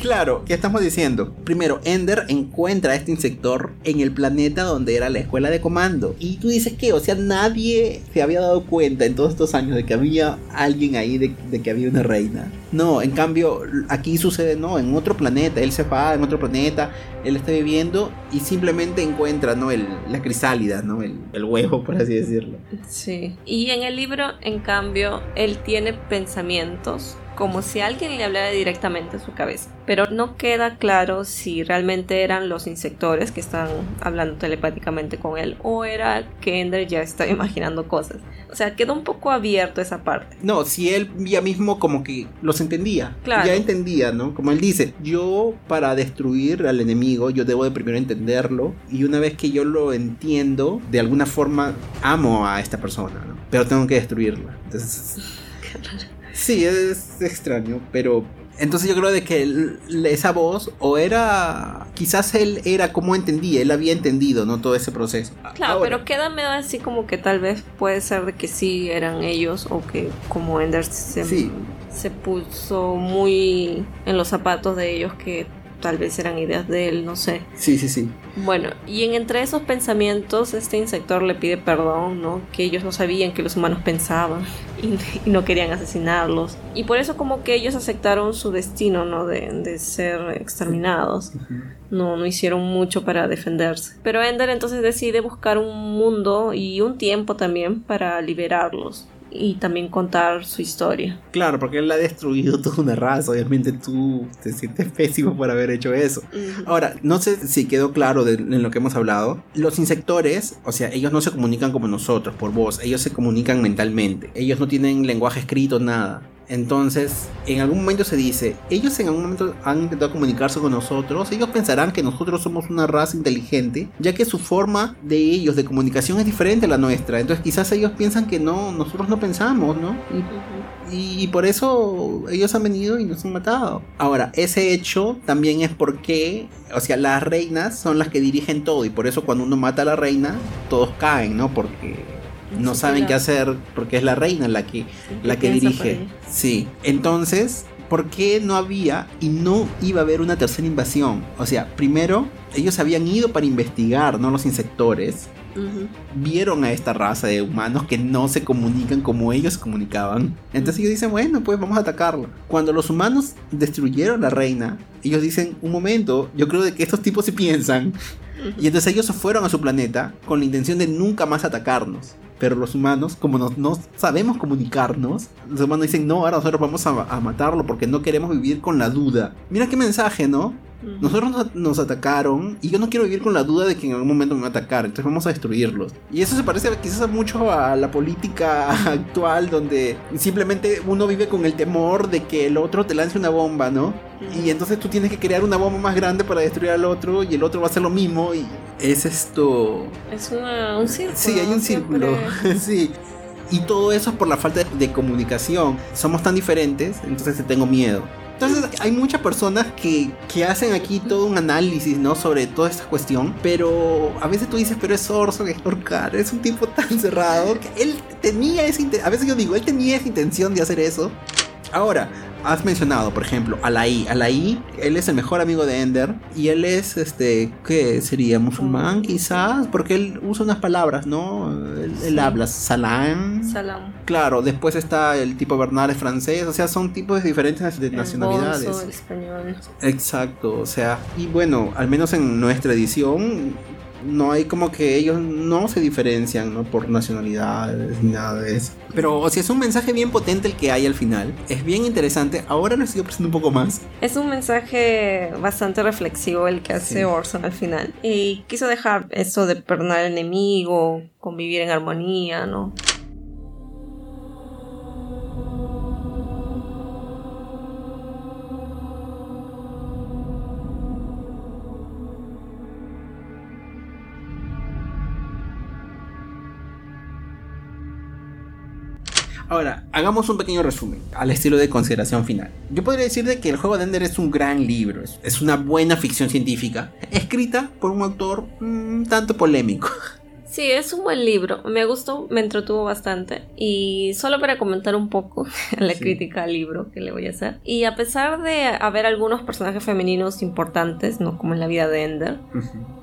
Claro, ¿qué estamos diciendo? Primero, Ender encuentra a este insector en el planeta donde era la escuela de comando. Y tú dices que, o sea, nadie se había dado cuenta en todos estos años de que había alguien ahí, de, que había una reina. No, en cambio, aquí sucede, no, en otro planeta. Él se va en otro planeta, él está viviendo y simplemente encuentra, ¿no? El, la crisálida, ¿no? El, el huevo, por así decirlo. Sí. Y en el libro, en cambio, él tiene pensamientos como si alguien le hablara directamente a su cabeza. Pero no queda claro si realmente eran los insectores que estaban hablando telepáticamente con él o era que Ender ya estaba <laughs> imaginando cosas. O sea, quedó un poco abierto esa parte. No, si él ya mismo como que los entendía. Claro. Ya entendía, ¿no? Como él dice, yo para destruir al enemigo, yo debo de primero entenderlo. Y una vez que yo lo entiendo, de alguna forma amo a esta persona, ¿no? Pero tengo que destruirla. Entonces... Sí, es extraño, pero entonces yo creo de que esa voz o era quizás él era como entendía, él había entendido, no todo ese proceso. Claro, pero queda medio así como que tal vez puede ser de que sí eran ellos o que como Ender se, se puso muy en los zapatos de ellos que tal vez eran ideas de él, no sé. Sí, sí, sí. Bueno, y en entre esos pensamientos, este insector le pide perdón, ¿no? Que ellos no sabían que los humanos pensaban y, no querían asesinarlos. Y por eso como que ellos aceptaron su destino, ¿no? De, de ser exterminados. No, no hicieron mucho para defenderse. Pero Ender entonces decide buscar un mundo y un tiempo también para liberarlos y también contar su historia. Claro, porque él ha destruido <laughs> toda una raza. Obviamente tú te sientes pésimo por haber hecho eso. Ahora, no sé si quedó claro de, en lo que hemos hablado. Los insectores, o sea, ellos no se comunican como nosotros, por voz. Ellos se comunican mentalmente. Ellos no tienen lenguaje escrito, nada. Entonces, en algún momento se dice, ellos en algún momento han intentado comunicarse con nosotros, ellos pensarán que nosotros somos una raza inteligente, ya que su forma de ellos de comunicación es diferente a la nuestra. Entonces, quizás ellos piensan que no, nosotros no pensamos, ¿no? Y, y por eso ellos han venido y nos han matado. Ahora, ese hecho también es porque, o sea, las reinas son las que dirigen todo y por eso cuando uno mata a la reina, todos caen, ¿no? Porque no saben qué hacer porque es la reina la que, la que dirige. Sí, entonces, ¿por qué no había y no iba a haber una tercera invasión? O sea, primero, ellos habían ido para investigar, ¿no? Los insectores. Vieron a esta raza de humanos que no se comunican como ellos se comunicaban. Entonces ellos dicen, bueno, pues vamos a atacarlo. Cuando los humanos destruyeron la reina, ellos dicen, un momento, yo creo de que estos tipos sí piensan. Y entonces ellos fueron a su planeta con la intención de nunca más atacarnos. Pero los humanos, como no, sabemos comunicarnos, los humanos dicen, no, ahora nosotros vamos a, matarlo porque no queremos vivir con la duda. Mira qué mensaje, ¿no? Nosotros nos, atacaron y yo no quiero vivir con la duda de que en algún momento me van a atacar, entonces vamos a destruirlos. Y eso se parece quizás mucho a la política <laughs> actual donde simplemente uno vive con el temor de que el otro te lance una bomba, ¿no? Y entonces tú tienes que crear una bomba más grande para destruir al otro y el otro va a hacer lo mismo y es esto... Es un círculo. Sí, hay un círculo. <laughs> sí. Y todo eso es por la falta de, comunicación. Somos tan diferentes, entonces te tengo miedo. Entonces hay muchas personas que, que, hacen aquí todo un análisis, ¿no? Sobre toda esta cuestión. Pero a veces tú dices, pero es Orson Scott es un tipo tan cerrado que él tenía esa A veces yo digo, él tenía esa intención de hacer eso. Ahora, has mencionado, por ejemplo, Alaí. Alaí, él es el mejor amigo de Ender y él es, este, ¿qué sería? ¿Musulmán quizás? Porque él usa unas palabras, ¿no? Él, habla salam. Salam. Claro, después está el tipo Bernard es francés, o sea, son tipos diferentes de nacionalidades. el español. Exacto, o sea, y bueno, al menos en nuestra edición no hay como que ellos no se diferencian ¿no? por nacionalidades ni nada de eso. Pero o sea, es un mensaje bien potente el que hay al final. Es bien interesante. Ahora lo estoy presentando un poco más. Es un mensaje bastante reflexivo el que hace Orson al final. Y quiso dejar eso de perdonar al enemigo, convivir en armonía, ¿no? Ahora, hagamos un pequeño resumen al estilo de consideración final. Yo podría decir de que el juego de Ender es un gran libro, es una buena ficción científica, escrita por un autor un mm, tanto polémico. <laughs> Sí, es un buen libro. Me gustó, me entretuvo bastante. Y solo para comentar un poco <laughs> la crítica al libro que le voy a hacer. Y a pesar de haber algunos personajes femeninos importantes, no como en la vida de Ender,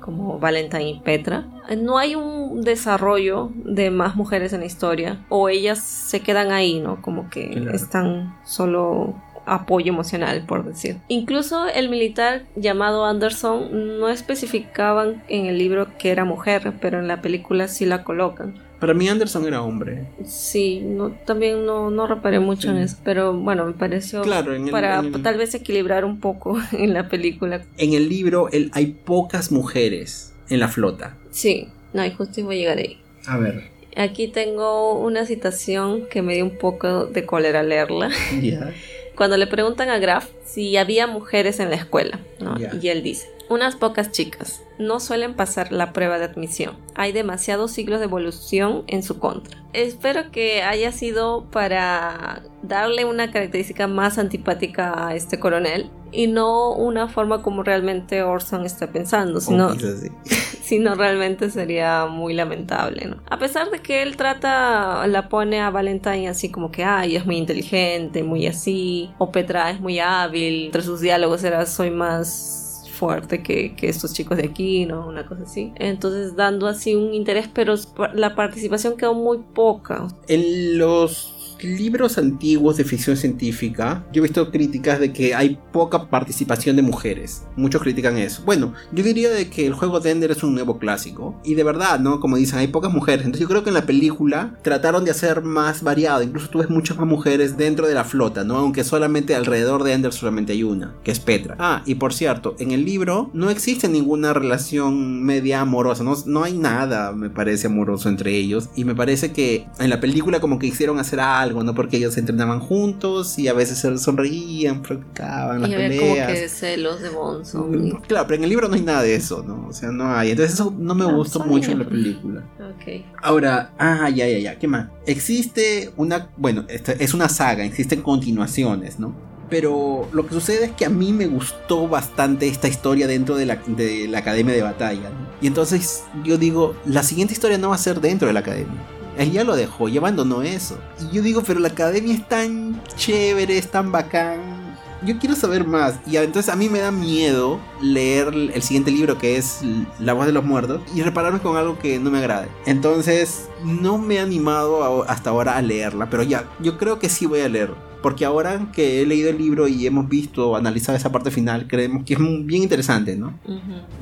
como Valentine y Petra, no hay un desarrollo de más mujeres en la historia. O ellas se quedan ahí, ¿no? Como que están solo apoyo emocional, por decir. Incluso el militar llamado Anderson no especificaban en el libro que era mujer, pero en la película sí la colocan. Para mí Anderson era hombre. Sí, no, también no, no reparé mucho en eso, pero bueno, me pareció claro, para tal vez equilibrar un poco <laughs> en la película. En el libro el, hay pocas mujeres en la flota. Sí, no, y justo voy a llegar ahí. A ver. Aquí tengo una citación que me dio un poco de cólera leerla. <laughs> Ya cuando le preguntan a Graf si había mujeres en la escuela, ¿no? Y él dice, unas pocas chicas no suelen pasar la prueba de admisión. Hay demasiados siglos de evolución en su contra. Espero que haya sido para darle una característica más antipática a este coronel y no una forma como realmente Orson está pensando, sino, <laughs> sino realmente sería muy lamentable, ¿no? A pesar de que él trata, la pone a Valentine así como que, ay, es muy inteligente, muy así, o Petra es muy hábil, entre sus diálogos era soy más fuerte que, que estos chicos de aquí, ¿no? Una cosa así. Entonces dando así un interés, pero la participación quedó muy poca. En los libros antiguos de ficción científica, yo he visto críticas de que hay poca participación de mujeres. Muchos critican eso. Bueno, yo diría de que el juego de Ender es un nuevo clásico. Y de verdad, ¿no? Como dicen, hay pocas mujeres. Entonces yo creo que en la película trataron de hacer más variado. Incluso tú ves muchas más mujeres dentro de la flota, ¿no? Aunque solamente alrededor de Ender solamente hay una, que es Petra. Ah, y por cierto, en el libro no existe ninguna relación media amorosa. No, no hay nada, me parece, amoroso entre ellos. Y me parece que en la película como que hicieron hacer algo ¿no? Porque ellos se entrenaban juntos y a veces se sonreían, practicaban las y peleas. como que celos de Bonzo. Mm, claro, pero en el libro no hay nada de eso, ¿no? O sea, no hay. Entonces eso no me ah, gustó mucho en la película. Ok. Ahora, ah, ya, ya, ya, ¿qué más? Existe una, bueno, es una saga, existen continuaciones, ¿no? pero lo que sucede es que a mí me gustó bastante esta historia dentro de la, de la academia de batalla. ¿no? Y entonces yo digo, la siguiente historia no va a ser dentro de la academia. Él ya lo dejó, ya abandonó eso. Y yo digo, pero la academia es tan chévere, es tan bacán. Yo quiero saber más. Y entonces a mí me da miedo leer el siguiente libro que es La voz de los muertos y repararme con algo que no me agrade. Entonces no me he animado hasta ahora a leerla, pero ya, yo creo que sí voy a leer porque ahora que he leído el libro y hemos visto, analizado esa parte final, creemos que es bien interesante, ¿no?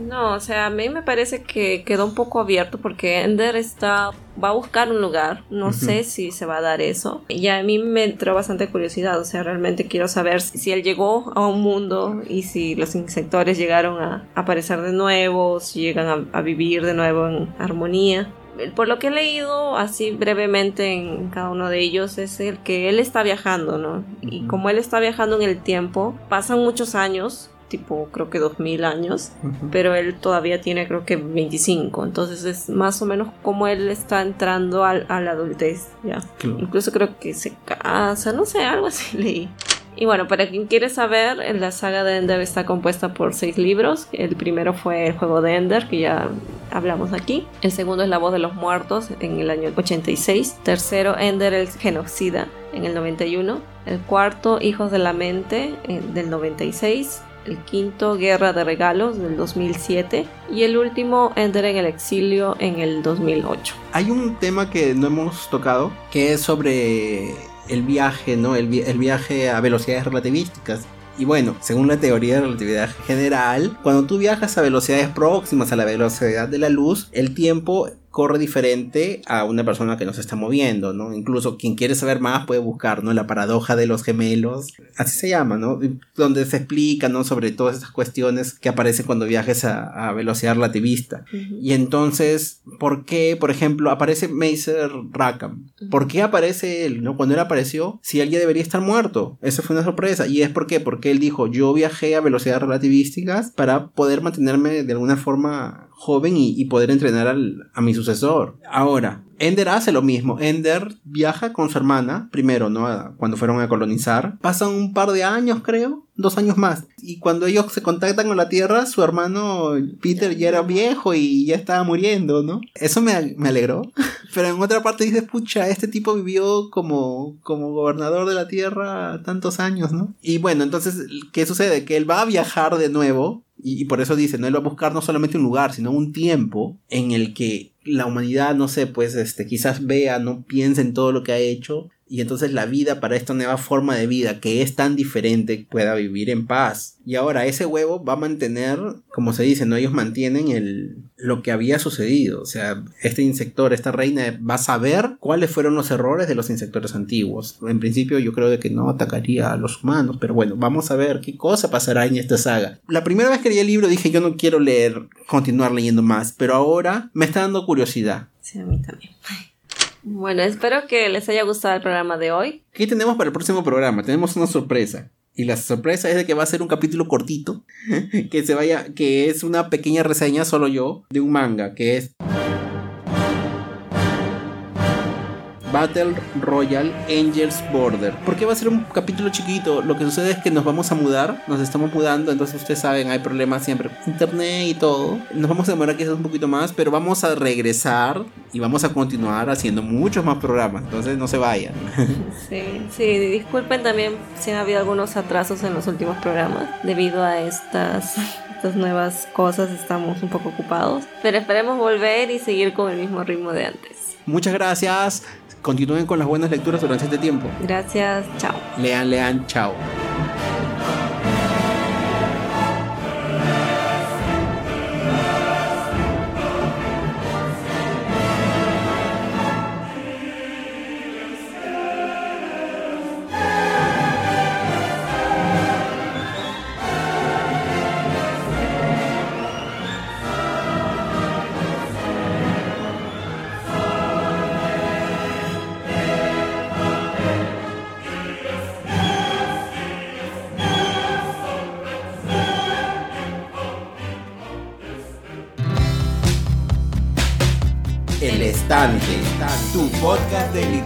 No, o sea, a mí me parece que quedó un poco abierto porque Ender está, va a buscar un lugar, no sé si se va a dar eso. Y a mí me entró bastante curiosidad, o sea, realmente quiero saber si él llegó a un mundo y si los insectores llegaron a aparecer de nuevo, si llegan a vivir de nuevo en armonía por lo que he leído así brevemente en cada uno de ellos es el que él está viajando, ¿no? Y como él está viajando en el tiempo, pasan muchos años, tipo creo que 2000 años, pero él todavía tiene creo que 25, entonces es más o menos como él está entrando a la adultez, ya. Incluso creo que se casa, no sé, algo así <laughs> leí. Y bueno, para quien quiere saber, la saga de Ender está compuesta por seis libros. El primero fue el juego de Ender, que ya hablamos aquí. El segundo es La voz de los muertos, en el año 86. Tercero, Ender el genocida, en el 91. El cuarto, Hijos de la mente, del 96. El quinto, Guerra de Regalos, del 2007. Y el último, Ender en el exilio, en el 2008. Hay un tema que no hemos tocado, que es sobre el viaje, ¿no? El, viaje a velocidades relativísticas. Y bueno, según la teoría de relatividad general, cuando tú viajas a velocidades próximas a la velocidad de la luz, el tiempo corre diferente a una persona que no se está moviendo, ¿no? Incluso quien quiere saber más puede buscar, ¿no? La paradoja de los gemelos, así se llama, ¿no? Donde se explica, ¿no? Sobre todas estas cuestiones que aparecen cuando viajes a, velocidad relativista. Y entonces, ¿por qué, por ejemplo, aparece Maser Rackham? ¿Por qué aparece él, ¿no? Cuando él apareció, si él ya debería estar muerto. Esa fue una sorpresa. ¿Y es por qué? Porque él dijo, yo viajé a velocidades relativísticas para poder mantenerme de alguna forma joven y, poder entrenar al, a mi sucesor. Ahora, Ender hace lo mismo. Ender viaja con su hermana, primero, ¿no? Cuando fueron a colonizar. Pasan un par de años, creo. Dos años más. Y cuando ellos se contactan con la Tierra, su hermano Peter ya era viejo y ya estaba muriendo, ¿no? Eso me, me alegró. <laughs> Pero en otra parte dices, pucha, este tipo vivió como, como gobernador de la Tierra tantos años, ¿no? Y bueno, entonces, ¿qué sucede? Que él va a viajar de nuevo y, por eso dice, no él va a buscar no solamente un lugar, sino un tiempo en el que la humanidad, no sé, pues este, quizás vea, no piense en todo lo que ha hecho y entonces la vida para esta nueva forma de vida que es tan diferente pueda vivir en paz. Y ahora ese huevo va a mantener, como se dice, no ellos mantienen el lo que había sucedido, o sea, este insector, esta reina va a saber cuáles fueron los errores de los insectores antiguos. En principio yo creo de que no atacaría a los humanos, pero bueno, vamos a ver qué cosa pasará en esta saga. La primera vez que leí el libro dije yo no quiero leer, continuar leyendo más, pero ahora me está dando curiosidad. Sí, a mí también. Bueno, espero que les haya gustado el programa de hoy. ¿Qué tenemos para el próximo programa? Tenemos una sorpresa. Y la sorpresa es de que va a ser un capítulo cortito, <laughs> que se vaya, que es una pequeña reseña solo yo de un manga, que es Battle Royale Angels Border. Porque va a ser un capítulo chiquito. Lo que sucede es que nos vamos a mudar. Nos estamos mudando. Entonces ustedes saben, hay problemas siempre. Internet y todo. Nos vamos a demorar quizás un poquito más. Pero vamos a regresar. Y vamos a continuar haciendo muchos más programas. Entonces no se vayan. <laughs> Sí, sí. Disculpen también si ha habido algunos atrasos en los últimos programas. Debido a estas estas nuevas cosas estamos un poco ocupados, pero esperemos volver y seguir con el mismo ritmo de antes. Muchas gracias. Continúen con las buenas lecturas durante este tiempo. Gracias, chao. Lean, lean, chao. El Estante,